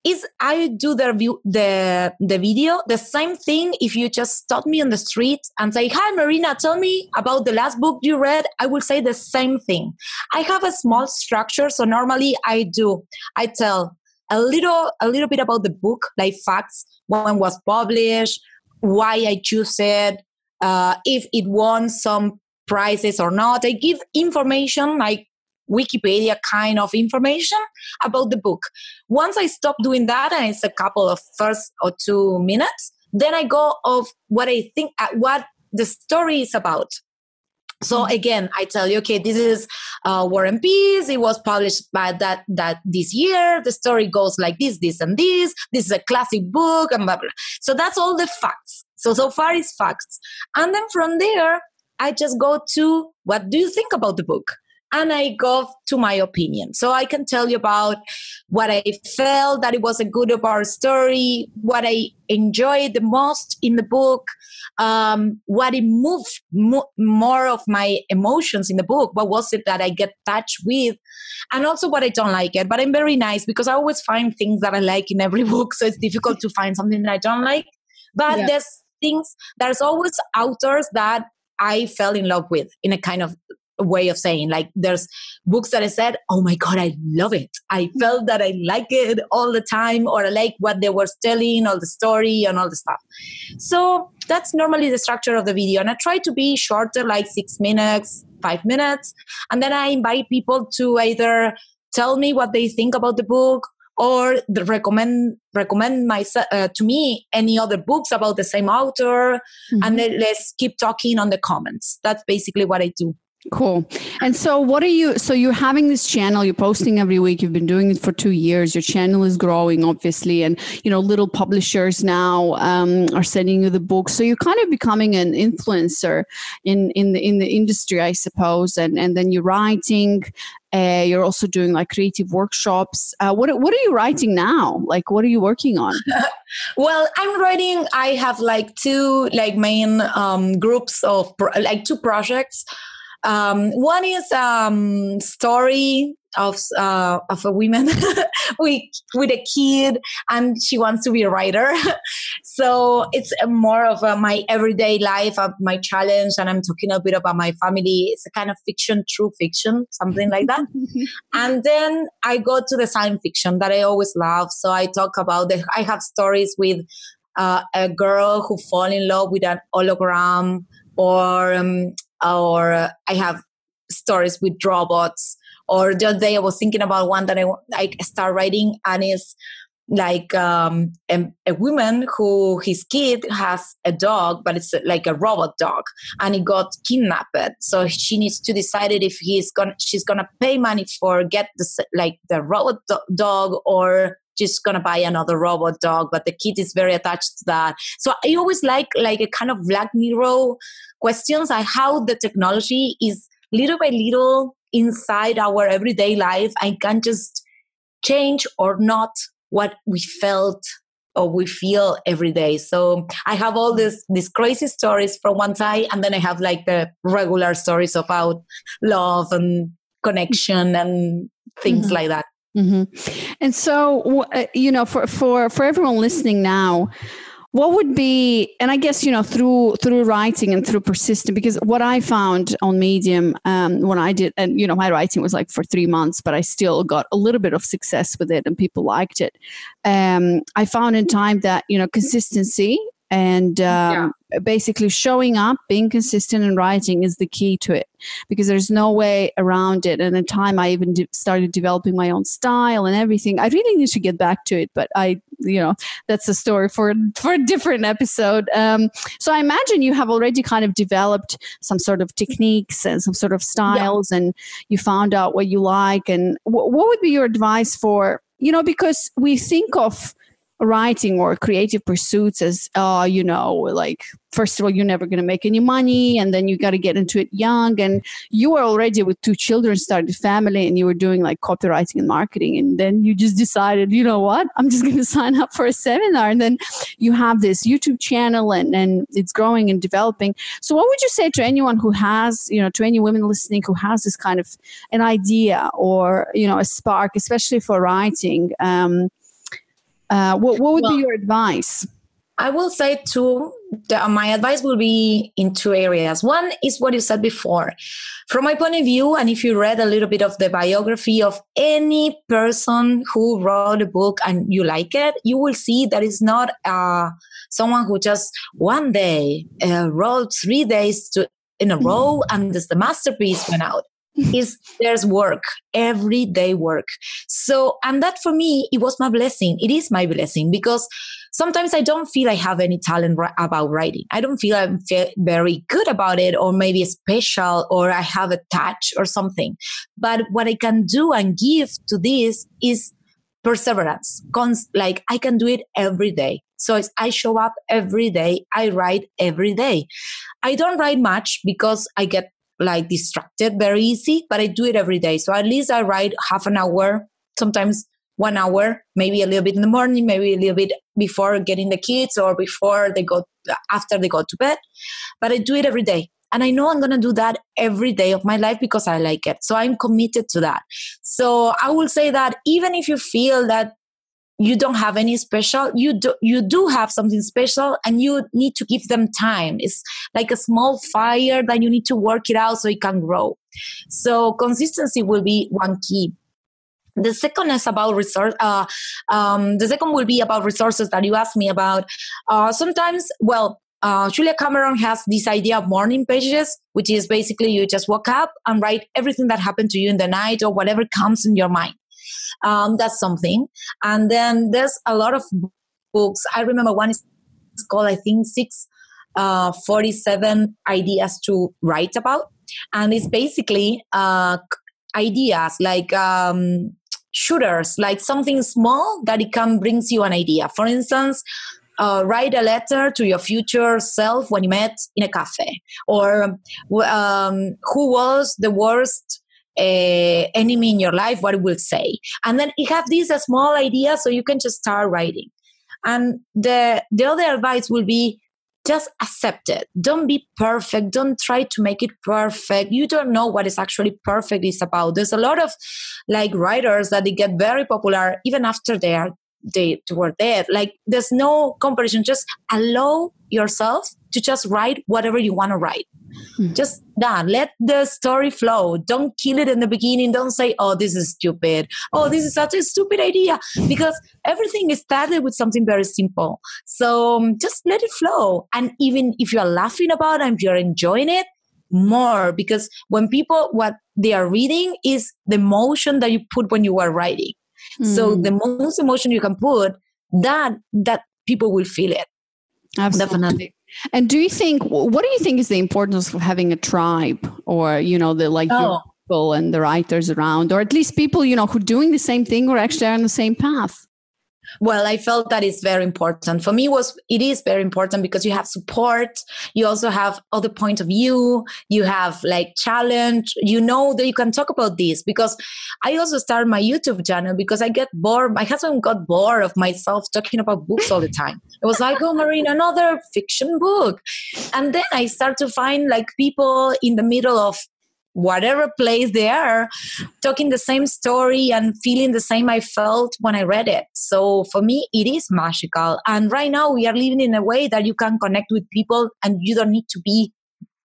is I do the review, the the video the same thing if you just stop me on the street and say hi Marina tell me about the last book you read I will say the same thing. I have a small structure so normally I do I tell a little a little bit about the book like facts when was published why I choose it uh, if it won some prizes or not. I give information like Wikipedia kind of information about the book. Once I stop doing that, and it's a couple of first or two minutes, then I go of what I think, uh, what the story is about. So mm-hmm. again, I tell you, okay, this is uh, War and Peace. It was published by that that this year. The story goes like this, this, and this. This is a classic book, and blah blah. So that's all the facts. So so far is facts, and then from there, I just go to what do you think about the book? And I go to my opinion. So I can tell you about what I felt that it was a good of our story, what I enjoyed the most in the book, um, what it moved mo- more of my emotions in the book. What was it that I get touched with, and also what I don't like it. But I'm very nice because I always find things that I like in every book, so it's difficult to find something that I don't like. But yeah. there's things. There's always authors that I fell in love with in a kind of way of saying like there's books that i said oh my god i love it. I felt that i like it all the time or i like what they were telling all the story and all the stuff. So that's normally the structure of the video and i try to be shorter like six minutes five minutes and then i invite people to either tell me what they think about the book or recommend recommend my uh, to me any other books about the same author mm-hmm. and then let's keep talking on the comments. That's basically what i do Cool. And so, what are you? So, you're having this channel, you're posting every week, you've been doing it for two years, your channel is growing, obviously, and you know, little publishers now um, are sending you the books. So, you're kind of becoming an influencer in, in, the, in the industry, I suppose. And, and then you're writing, uh, you're also doing like creative workshops. Uh, what, what are you writing now? Like, what are you working on? well, I'm writing, I have like two like main um, groups of, like two projects. Um, one is um, story of uh, of a woman with with a kid, and she wants to be a writer. so it's more of a, my everyday life, of my challenge, and I'm talking a bit about my family. It's a kind of fiction, true fiction, something like that. and then I go to the science fiction that I always love. So I talk about the. I have stories with uh, a girl who fall in love with an hologram or um, or uh, I have stories with robots. Or the other day I was thinking about one that I, I start writing and it's like um, a, a, woman who his kid has a dog, but it's like a robot dog, and he got kidnapped. So she needs to decide if he's gonna she's gonna pay money for get the like the robot do- dog or just gonna buy another robot dog but the kid is very attached to that so i always like like a kind of black mirror questions on how the technology is little by little inside our everyday life and can just change or not what we felt or we feel every day. So I have all these these crazy stories from one side, and then I have like the regular stories about love and connection and things mm-hmm. like that. Mm-hmm. And so, uh, you know, for for for everyone listening now, what would be and i guess you know through through writing and through persistence because what i found on medium um, when i did and you know my writing was like for three months but i still got a little bit of success with it and people liked it um, i found in time that you know consistency and um. Basically showing up being consistent in writing is the key to it because there's no way around it. And in time i even de- started developing my own style and everything i really need to get back to it but i you know that's a story for for a different episode. Um, so i imagine you have already kind of developed some sort of techniques and some sort of styles yeah. and you found out what you like. And w- what would be your advice for you know because we think of writing or creative pursuits as uh you know like first of all you're never going to make any money and then you got to get into it young and you were already with two children started family and you were doing like copywriting and marketing and then you just decided you know what? I'm just going to sign up for a seminar and then you have this youtube channel and and it's growing and developing. So what would you say to anyone who has you know to any women listening who has this kind of an idea or you know a spark especially for writing um uh, what, what would well, be your advice? I will say two. The, my advice will be in two areas. One is what you said before. From my point of view, and if you read a little bit of the biography of any person who wrote a book and you like it, you will see that it's not uh, someone who just one day uh, wrote three days to, in a row and this, the masterpiece went out is there's work everyday work. So and that for me it was my blessing. It is my blessing because sometimes i don't feel i have any talent about writing. I don't feel i'm very good about it or maybe special or i have a touch or something. But what i can do and give to this is perseverance. Cons- like i can do it every day. So I show up every day. I write every day. I don't write much because I get like distracted very easy, but I do it every day. So at least I write half an hour, sometimes one hour, maybe a little bit in the morning, maybe a little bit before getting the kids or before they go after they go to bed. But I do it every day. And I know I'm to do that every day of my life because I like it. So I'm committed to that. So I will say that even if you feel that you don't have any special you do you do have something special and you need to give them time it's like a small fire that you need to work it out so it can grow so consistency will be one key the second is about resource. Uh, um, the second will be about resources that you asked me about. Uh, sometimes, well, uh, Julia Cameron has this idea of morning pages, which is basically you just wake up and write everything that happened to you in the night or whatever comes in your mind. Um, that's something. And then there's a lot of books. I remember one is called, I think, six uh, 47 ideas to write about. And it's basically uh, ideas like um, shooters, like something small that it can brings you an idea. For instance, uh, write a letter to your future self when you met in a cafe, or um, who was the worst uh, enemy in your life, what it will say. And then you have these small idea, so you can just start writing. And the the other advice will be just accept it. Don't be perfect. Don't try to make it perfect. You don't know what is actually perfect is about. There's a lot of like writers that they get very popular even after they are they were dead. Like there's no comparison. Just allow yourself to just write whatever you want to write. Mm-hmm. Just done. Let the story flow. Don't kill it in the beginning. Don't say, oh, this is stupid. Oh, this is such a stupid idea. Because everything is started with something very simple. So um, just let it flow. And even if you're laughing about it, if you're enjoying it, more because when people what they are reading is the emotion that you put when you are writing mm. so the most emotion you can put that that people will feel it Absolutely. definitely and do you think what do you think is the importance of having a tribe or you know the like oh. people and the writers around or at least people you know who are doing the same thing or actually are on the same path? Well i felt that is very important. For me was it is very important because you have support. You also have other point of view. You have like challenge. You know that you can talk about this because i also started my youtube channel because i get bored. My husband got bored of myself talking about books all the time. It was like oh marina another fiction book. And then i start to find like people in the middle of whatever place they are talking the same story and feeling the same i felt when i read it. So for me it is magical. And right now we are living in a way that you can connect with people and you don't need to be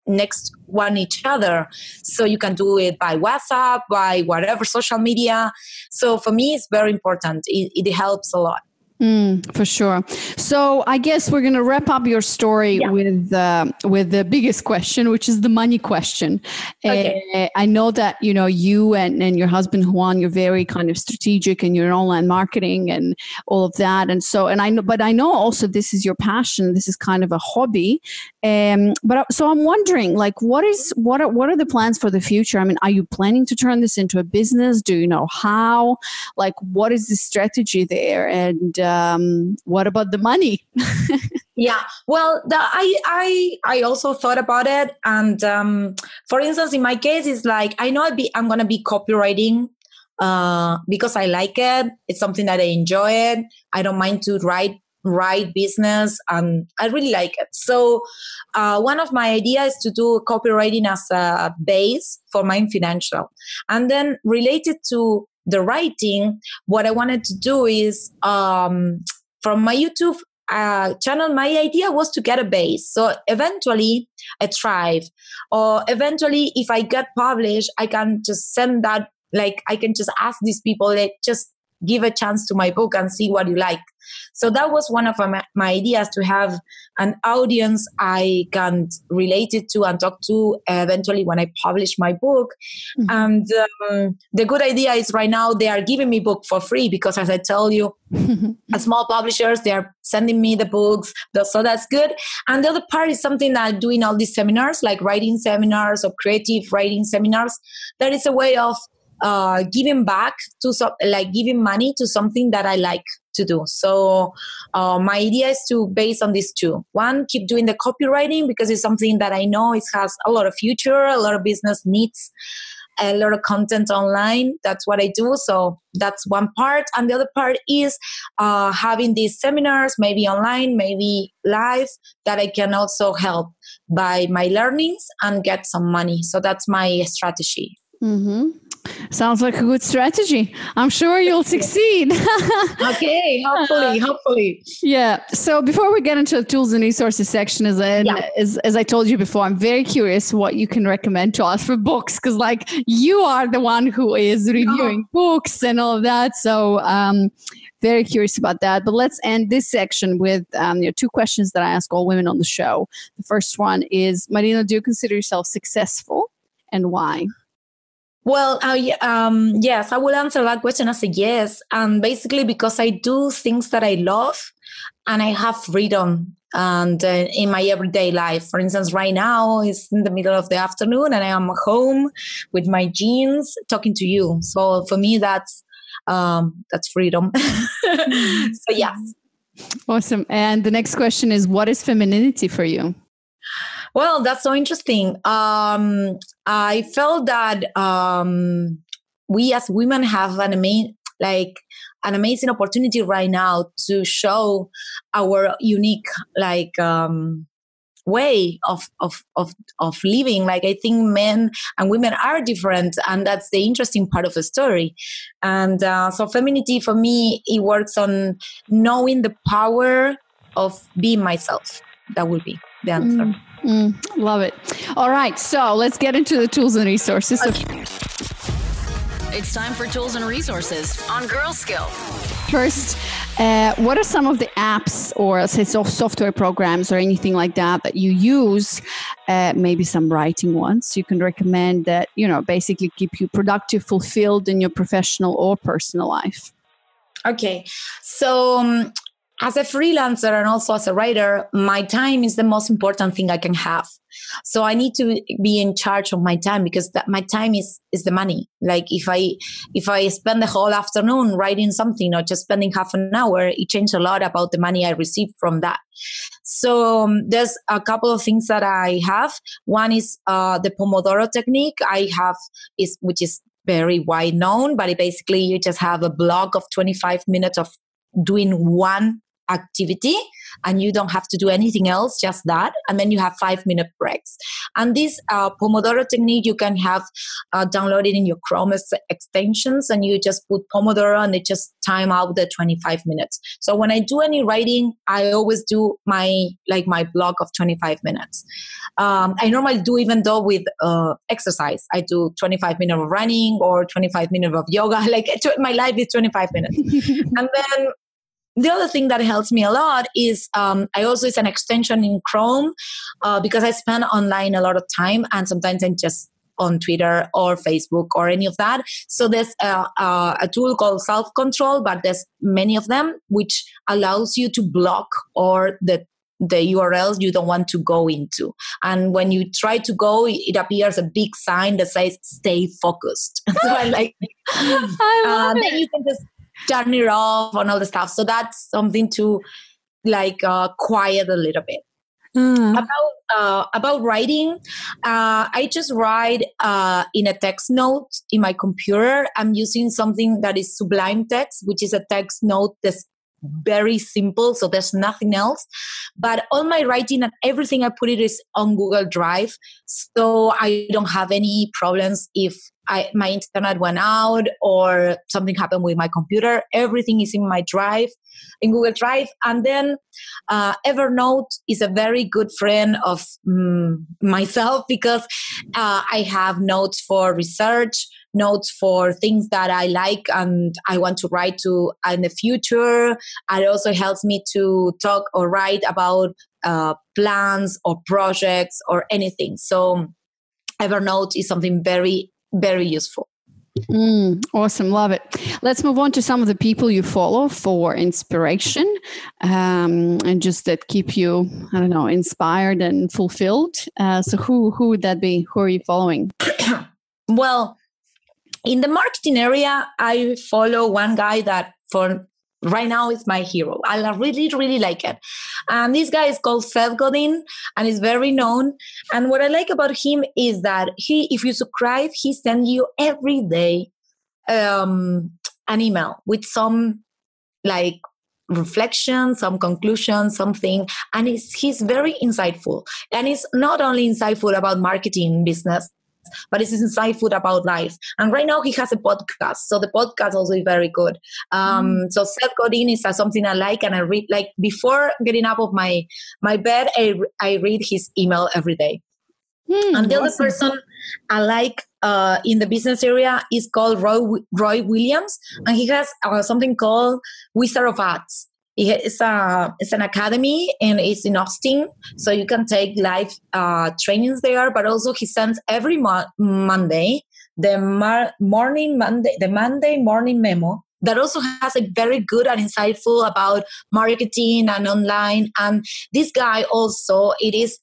next one each other. So you can do it by whatsapp by whatever social media. So for me it's very important. It, it helps a lot Mm, for sure. So I guess we're going to wrap up your story yeah. with uh, with the biggest question, which is the money question. Okay. Uh, I know that you know you and, and your husband Juan, you're very kind of strategic in your online marketing and all of that. And so, and I know, but I know also this is your passion. This is kind of a hobby. Um, but uh, so I'm wondering, like, what is what are what are the plans for the future? I mean, are you planning to turn this into a business? Do you know how? Like, what is the strategy there? And um, what about the money? yeah, well, the, I I I also thought about it, and um, for instance, in my case, it's like I know I'll be I'm gonna be copywriting uh, because I like it. It's something that I enjoy it. I don't mind to write write business and i really like it so uh, one of my ideas is to do copywriting as a base for my financial and then related to the writing, what I wanted to do is um, from my YouTube uh, channel, my idea was to get a base. So eventually, a thrive, or eventually, if I get published, I can just send that. Like I can just ask these people, like just give a chance to my book and see what you like. So that was one of my, my ideas to have an audience I can relate it to and talk to eventually when I publish my book. Mm-hmm. And um, the good idea is right now they are giving me book for free because as I tell you, as small publishers, they are sending me the books. So that's good. And the other part is something that I'm doing all these seminars, like writing seminars or creative writing seminars. That is a way of uh, giving back to so, like giving money to something that I like to do. So uh, my idea is to base on these two. One, keep doing the copywriting because it's something that I know it has a lot of future, a lot of business needs a lot of content online. That's what I do. So that's one part. And the other part is uh, having these seminars, maybe online, maybe live, that I can also help by my learnings and get some money. So that's my strategy. Mm-hmm. Sounds like a good strategy. I'm sure you'll succeed. okay, hopefully, hopefully. Yeah. So before we get into the tools and resources section, as I, yeah. as, as I told you before, I'm very curious what you can recommend to us for books because, like, you are the one who is reviewing oh. books and all of that. So, um, very curious about that. But let's end this section with um, you know, two questions that I ask all women on the show. The first one is Marina, do you consider yourself successful and why? Well, uh, um, yes, I will answer that question as a yes. And basically, because I do things that I love and I have freedom and uh, in my everyday life. For instance, right now it's in the middle of the afternoon and I am home with my jeans talking to you. So for me, that's um, that's freedom. so yes. Awesome. And the next question is, what is femininity for you? Well, that's so interesting. Um, I felt that um, we as women have an amazing, like an amazing opportunity right now to show our unique, like, um, way of, of of of living like i think men and women are different and that's the interesting part of the story and uh, so femininity for me it works on knowing the power of being myself that would be the answer mm. Mm, love it. All right, so let's get into the tools and resources. Okay. It's time for tools and resources on Girl Skill. First, uh, what are some of the apps or say software programs or anything like that that you use? Uh, maybe some writing ones you can recommend that you know basically keep you productive, fulfilled in your professional or personal life. Okay, so um, as a freelancer and also as a writer, my time is the most important thing I can have. So I need to be in charge of my time because that my time is is the money. Like if I if I spend the whole afternoon writing something or just spending half an hour, it changes a lot about the money I receive from that. So um, there's a couple of things that I have. One is uh, the Pomodoro technique. I have is which is very wide known, but basically you just have a block of 25 minutes of doing one activity and you don't have to do anything else just that and then you have five minute breaks. And this uh, pomodoro technique you can have uh, downloaded in your chrome extensions and you just put pomodoro and it just time out the 25 minutes. So when i do any writing i always do my like my block of 25 minutes. Um, i normally do even though with uh, exercise. I do 25 minutes of running or 25 minutes of yoga. Like my life is 25 minutes. And then the other thing that helps me a lot is um, I also use an extension in Chrome uh, because I spend online a lot of time and sometimes I'm just on Twitter or Facebook or any of that. So there's a, a, a tool called Self Control, but there's many of them which allows you to block or the the URLs you don't want to go into. And when you try to go, it appears a big sign that says "Stay focused." so I like. I love uh, it. Then you can just turn it off and all the stuff. So that's something to like uh, quiet a little bit. Mm. About uh, about writing, uh, I just write uh, in a text note in my computer. I'm using something that is Sublime Text, which is a text note that's very simple, so there's nothing else. But all my writing and everything I put it is on Google Drive, so I don't have any problems if I, my internet went out or something happened with my computer. Everything is in my drive, in Google Drive. And then uh, Evernote is a very good friend of mm, myself because uh, I have notes for research, notes for things that I like and I want to write to in the future. It also helps me to talk or write about uh, plans or projects or anything. So Evernote is something very very useful. Mm, awesome, love it. Let's move on to some of the people you follow for inspiration um, and just that keep you, I don't know, inspired and fulfilled. Uh, so, who who would that be? Who are you following? well, in the marketing area, I follow one guy that for right now is my hero. I really, really like it. And this guy is called Seth Godin and is very known. And what I like about him is that he, if you subscribe, he sends you every day um, an email with some like reflection, some conclusion, something. And he's, he's very insightful. And he's not only insightful about marketing business, but it's insightful about life. And right now he has a podcast, so the podcast also is very good. Um, mm. So Seth Godin is uh, something I like, and I read like before getting up of my my bed, I, I read his email every day. Mm, and the awesome. other person I like uh, in the business area is called Roy, Roy Williams, and he has uh, something called Wizard of Ads it's a it's an academy and it's in Austin, so you can take live uh, trainings there. But also, he sends every mo- Monday the mar- morning Monday the Monday morning memo that also has a very good and insightful about marketing and online. And this guy also it is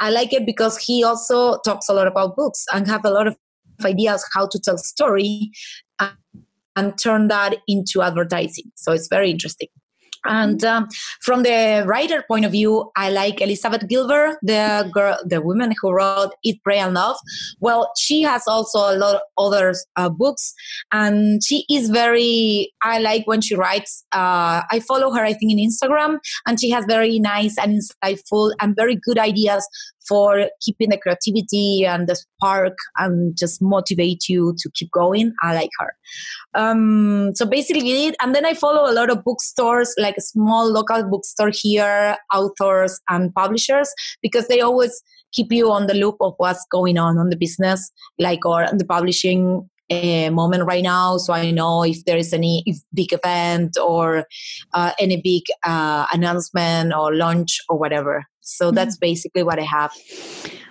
I like it because he also talks a lot about books and have a lot of ideas how to tell story and, and turn that into advertising. So it's very interesting. And um, from the writer point of view, I like Elizabeth Gilbert, the girl, the woman who wrote Eat, Pray, and Love. Well, she has also a lot of other uh, books, and she is very. I like when she writes. Uh, I follow her, I think, in Instagram, and she has very nice and insightful and very good ideas for keeping the creativity and the spark and just motivate you to keep going. I like her. Um, so basically, and then I follow a lot of bookstores, like a small local bookstore here, authors and publishers, because they always keep you on the loop of what's going on on the business, like or the publishing uh, moment right now. So I know if there is any big event or uh, any big uh, announcement or launch or whatever. So mm-hmm. that's basically what I have.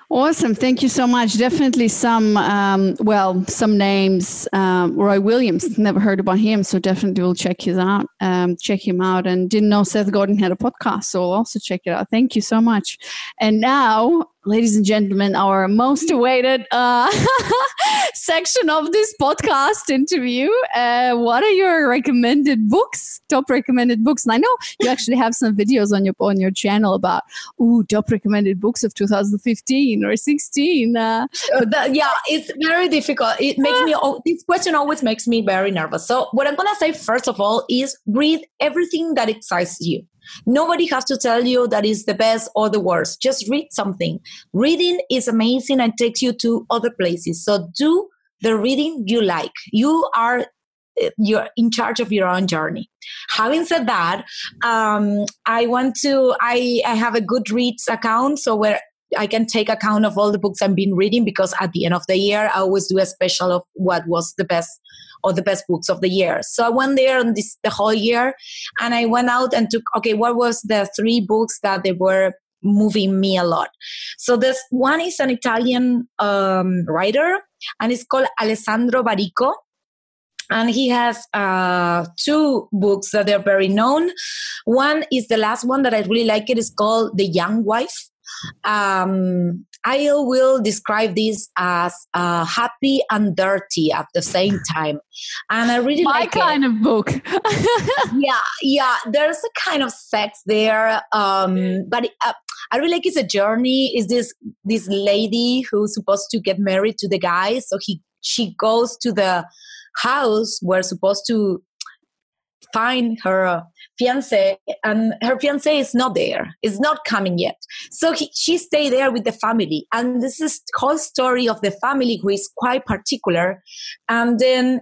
Awesome. Thank you so much. Definitely some, um, well, some names. Um, Roy Williams, never heard about him. So definitely will check his out, um, check him out. And didn't know Seth Godin had a podcast. So I'll also check it out. Thank you so much. And now ladies and gentlemen, our most awaited uh, section of this podcast interview. Uh, what are your recommended books? Top recommended books? And I know you actually have some videos on your on your channel about ooh top recommended books of 2015 or 16. Uh, that, yeah, it's very difficult. It makes me this question always makes me very nervous. So what I'm gonna say first of all is read everything that excites you. Nobody has to tell you that is the best or the worst. Just read something. Reading is amazing and takes you to other places. So do the reading you like. You are eh, you're in charge of your own journey. Having said that, um, I want to. I I have a Goodreads account, so where I can take account of all the books I've been reading because at the end of the year I always do a special of what was the best or the best books of the year. So I went there on this the whole year, and I went out and took okay, what was the three books that they were moving me a lot. So this one is an Italian um, writer, and it's called Alessandro Baricco. And he has uh, two books that are very known. One is the last one that I really like. It is called The Young Wife. Um, I will describe this as uh, happy and dirty at the same time, and I really my like kind it. of book. yeah, yeah. There's a kind of sex there, um, but uh, I really like it's a journey. Is this this lady who's supposed to get married to the guy? So he she goes to the house where supposed to find her fiance and her fiance is not there is not coming yet. So he, she stayed there with the family. And this is whole story of the family who is quite particular. And then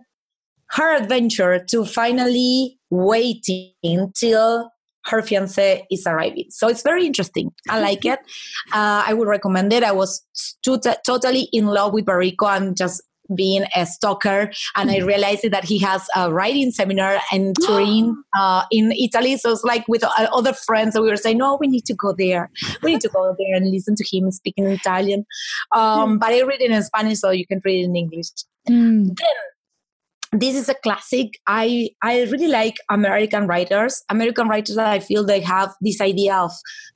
her adventure to finally waiting till her fiance is arriving. So it's very interesting. I like it. Uh, i would recommend it. I was totally in love with baricco and just being a stalker and i mm. realized that he has a writing seminar in turin uh, in italy. So it's like with uh, other friends so we were saying no we need to go there. We need to go there and listen to him speaking italian. Um, but i read it in spanish so you can read it in english. Mm. then this is a classic. I i really like american writers. American writers i feel they have this idea of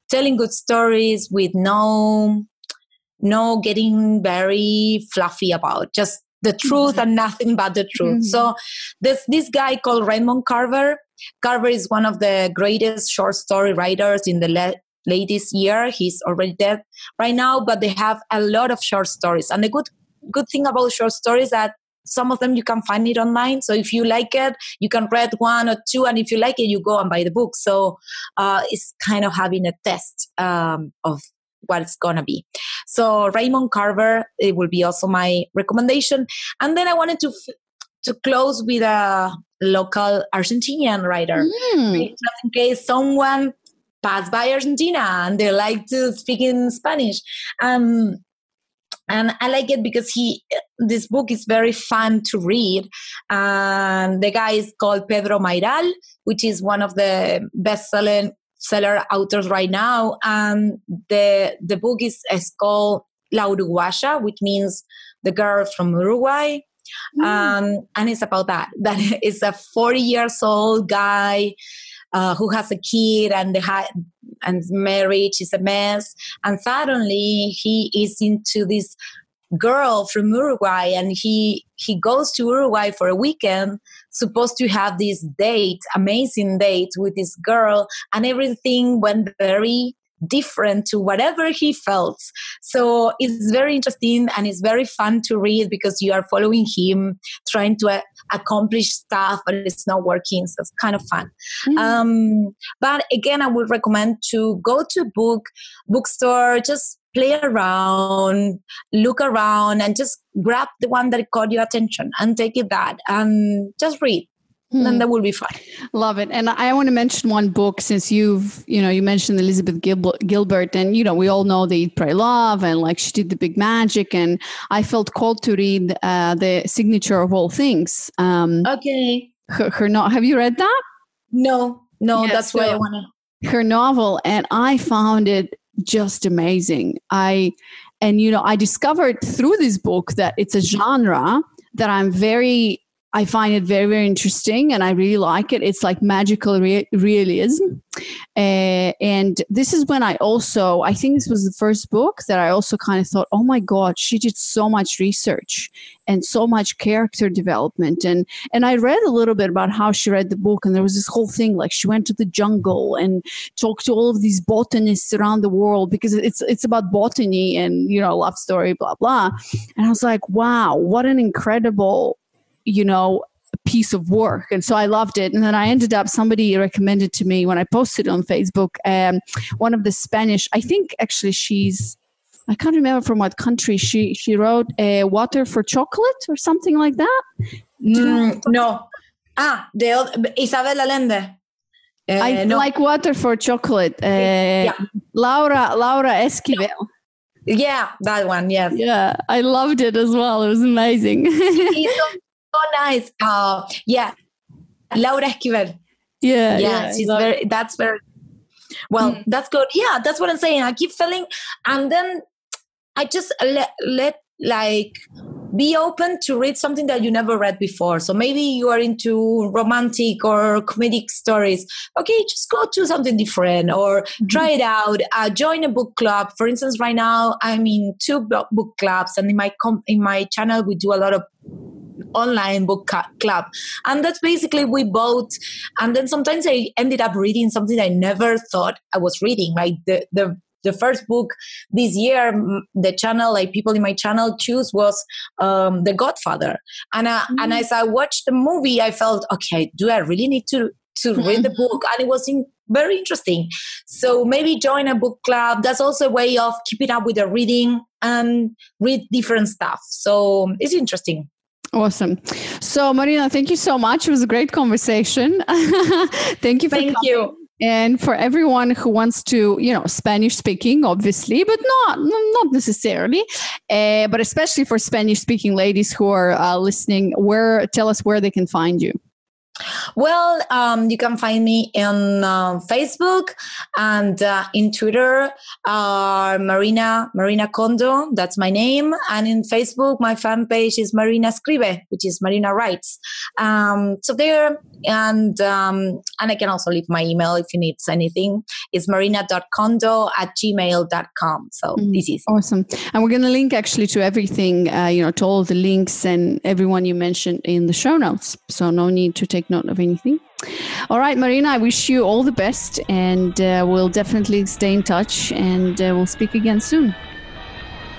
telling good stories with no no getting very fluffy about just the truth mm-hmm. and nothing but the truth. Mm-hmm. So this this guy called Raymond Carver. Carver is one of the greatest short story writers in the le- latest year. He's already dead right now, but they have a lot of short stories. And the good good thing about short stories that some of them you can find it online so if you like it you can read one or two and if you like it you go and buy the book so uh, it's kind of having a test um, of what it's gonna be so raymond carver it will be also my recommendation and then i wanted to to close with a local argentinian writer mm. just in case someone passed by argentina and they like to speak in spanish um and I like it because he this book is very fun to read. And the guy is called Pedro Mairal, which is one of the best seller authors right now. And the the book is, is called La Uruguaya, which means the girl from Uruguay. Mm. Um, and it's about that. That is a 40 years old guy uh, who has a kid and the ha- and marriage is a mess and suddenly he is into this girl from Uruguay and he he goes to Uruguay for a weekend supposed to have this date amazing date with this girl and everything went very different to whatever he felt. So it's very interesting and it's very fun to read because you are following him trying to uh, accomplish stuff, but it's not working. So it's kind of fun. Mm-hmm. Um, but again, I would recommend to go to book bookstore, just play around, look around, and just grab the one that caught your attention and take it that and just read Hmm. then that will be fine. Love it. And I want to mention one book since you've, you know, you mentioned Elizabeth Gilbert and, you know, we all know the Eat, Pray, Love and like she did the big magic. And I felt called to read uh, the signature of all things. Um, okay. Her, her no- have you read that? No, no, yeah, that's so why I want to. Her novel. And I found it just amazing. I, and, you know, I discovered through this book that it's a genre that I'm very I find it very, very interesting and I really like it. It's like magical re- realism. Uh, and this is when I also, I think this was the first book that I also kind of thought, oh my God, she did so much research and so much character development. And, and I read a little bit about how she read the book. And there was this whole thing like she went to the jungle and talked to all of these botanists around the world because it's, it's about botany and, you know, love story, blah, blah. And I was like, wow, what an incredible you know, a piece of work. And so I loved it. And then I ended up, somebody recommended to me when I posted on Facebook, um, one of the Spanish, I think actually she's, I can't remember from what country she she wrote uh, "Water for Chocolate" or something like that. Mm, no, ah, the Isabel Allende. Uh, I no. like water for chocolate. Uh, yeah. Laura Laura Esquivel. Yeah, that one. Yes. Yeah, I loved it as well. It was amazing. so nice. Uh, yeah, Laura Esquivel. Yeah, yeah, yeah she's very. That's very well. Mm. That's good. Yeah, that's what I'm saying. I keep feeling, and then I just let let like be open to read something that you never read before. So maybe you are into romantic or comedic stories. Okay, just go to something different or mm-hmm. try it out. Uh, join a book club. For instance, right now I'm in two book clubs, and in my com- in my channel we do a lot of online book club. And that's basically we both and then sometimes i ended up reading something i never thought i was reading like the the the first book this year the channel like people in my channel choose was um, the godfather. And uh, mm-hmm. and as i watched the movie i felt okay do i really need to to mm-hmm. read the book? And it was in, very interesting. So maybe join a book club. That's also a way of keeping up with the reading and read different stuff. So it's interesting Awesome. So, Marina, thank you so much. It was a great conversation. thank you for Thank coming. you. And for everyone who wants to, you know, Spanish speaking, obviously, but not not necessarily, uh, but especially for Spanish speaking ladies who are uh, listening, where tell us where they can find you. Well, um, you can find me on uh, Facebook and uh, in Twitter, uh, Marina Marina Condo. That's my name. And in Facebook, my fan page is Marina Escribe, which is Marina Writes. Um, so there, and um, and I can also leave my email if you need anything. It's marina.condo at gmail.com. So mm, this is awesome. And we're going to link actually to everything, uh, you know, to all the links and everyone you mentioned in the show notes. So no need to take note of anything. All right, Marina, I wish you all the best and uh, we'll definitely stay in touch and uh, we'll speak again soon.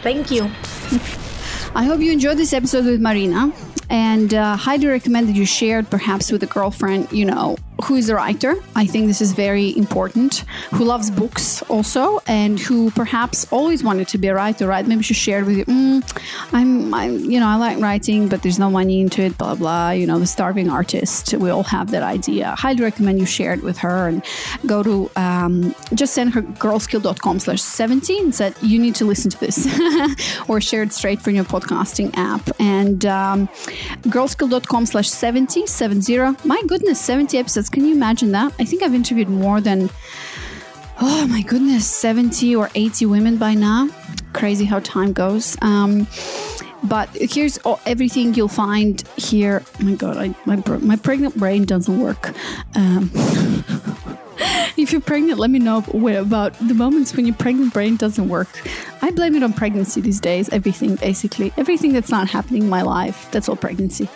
Thank you. I hope you enjoyed this episode with Marina. And uh, highly recommend that you share it perhaps with a girlfriend, you know, who is a writer. I think this is very important, who loves books also, and who perhaps always wanted to be a writer, right? Maybe she shared with you, mm, I'm, I'm, you know, I like writing, but there's no money into it, blah, blah, you know, the starving artist. We all have that idea. Highly recommend you share it with her and go to, um, just send her girlskill.com slash 70 and said, you need to listen to this or share it straight from your podcasting app. And um, girlskill.com slash 70, 70. My goodness, 70 episodes can you imagine that? I think I've interviewed more than, oh my goodness, 70 or 80 women by now. Crazy how time goes. Um, but here's all, everything you'll find here. Oh my God, I, my, my pregnant brain doesn't work. Um, if you're pregnant, let me know about the moments when your pregnant brain doesn't work. I blame it on pregnancy these days. Everything, basically. Everything that's not happening in my life, that's all pregnancy.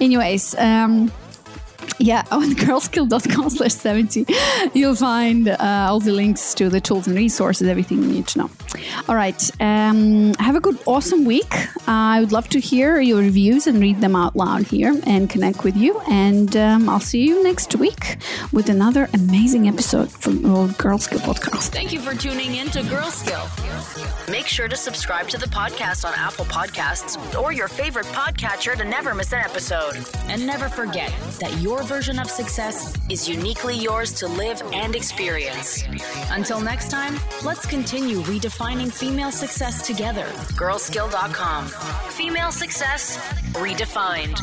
Anyways, um, yeah, on girlskill.com slash 70, you'll find uh, all the links to the tools and resources, everything you need to know. All right. Um, have a good, awesome week. Uh, I would love to hear your reviews and read them out loud here and connect with you. And um, I'll see you next week with another amazing episode from the Girl Skill Podcast. Thank you for tuning in to Girl Skill. Make sure to subscribe to the podcast on Apple Podcasts or your favorite podcatcher to never miss an episode. And never forget that your version of success is uniquely yours to live and experience. Until next time, let's continue redefining female success together. Girlskill.com. Female success redefined.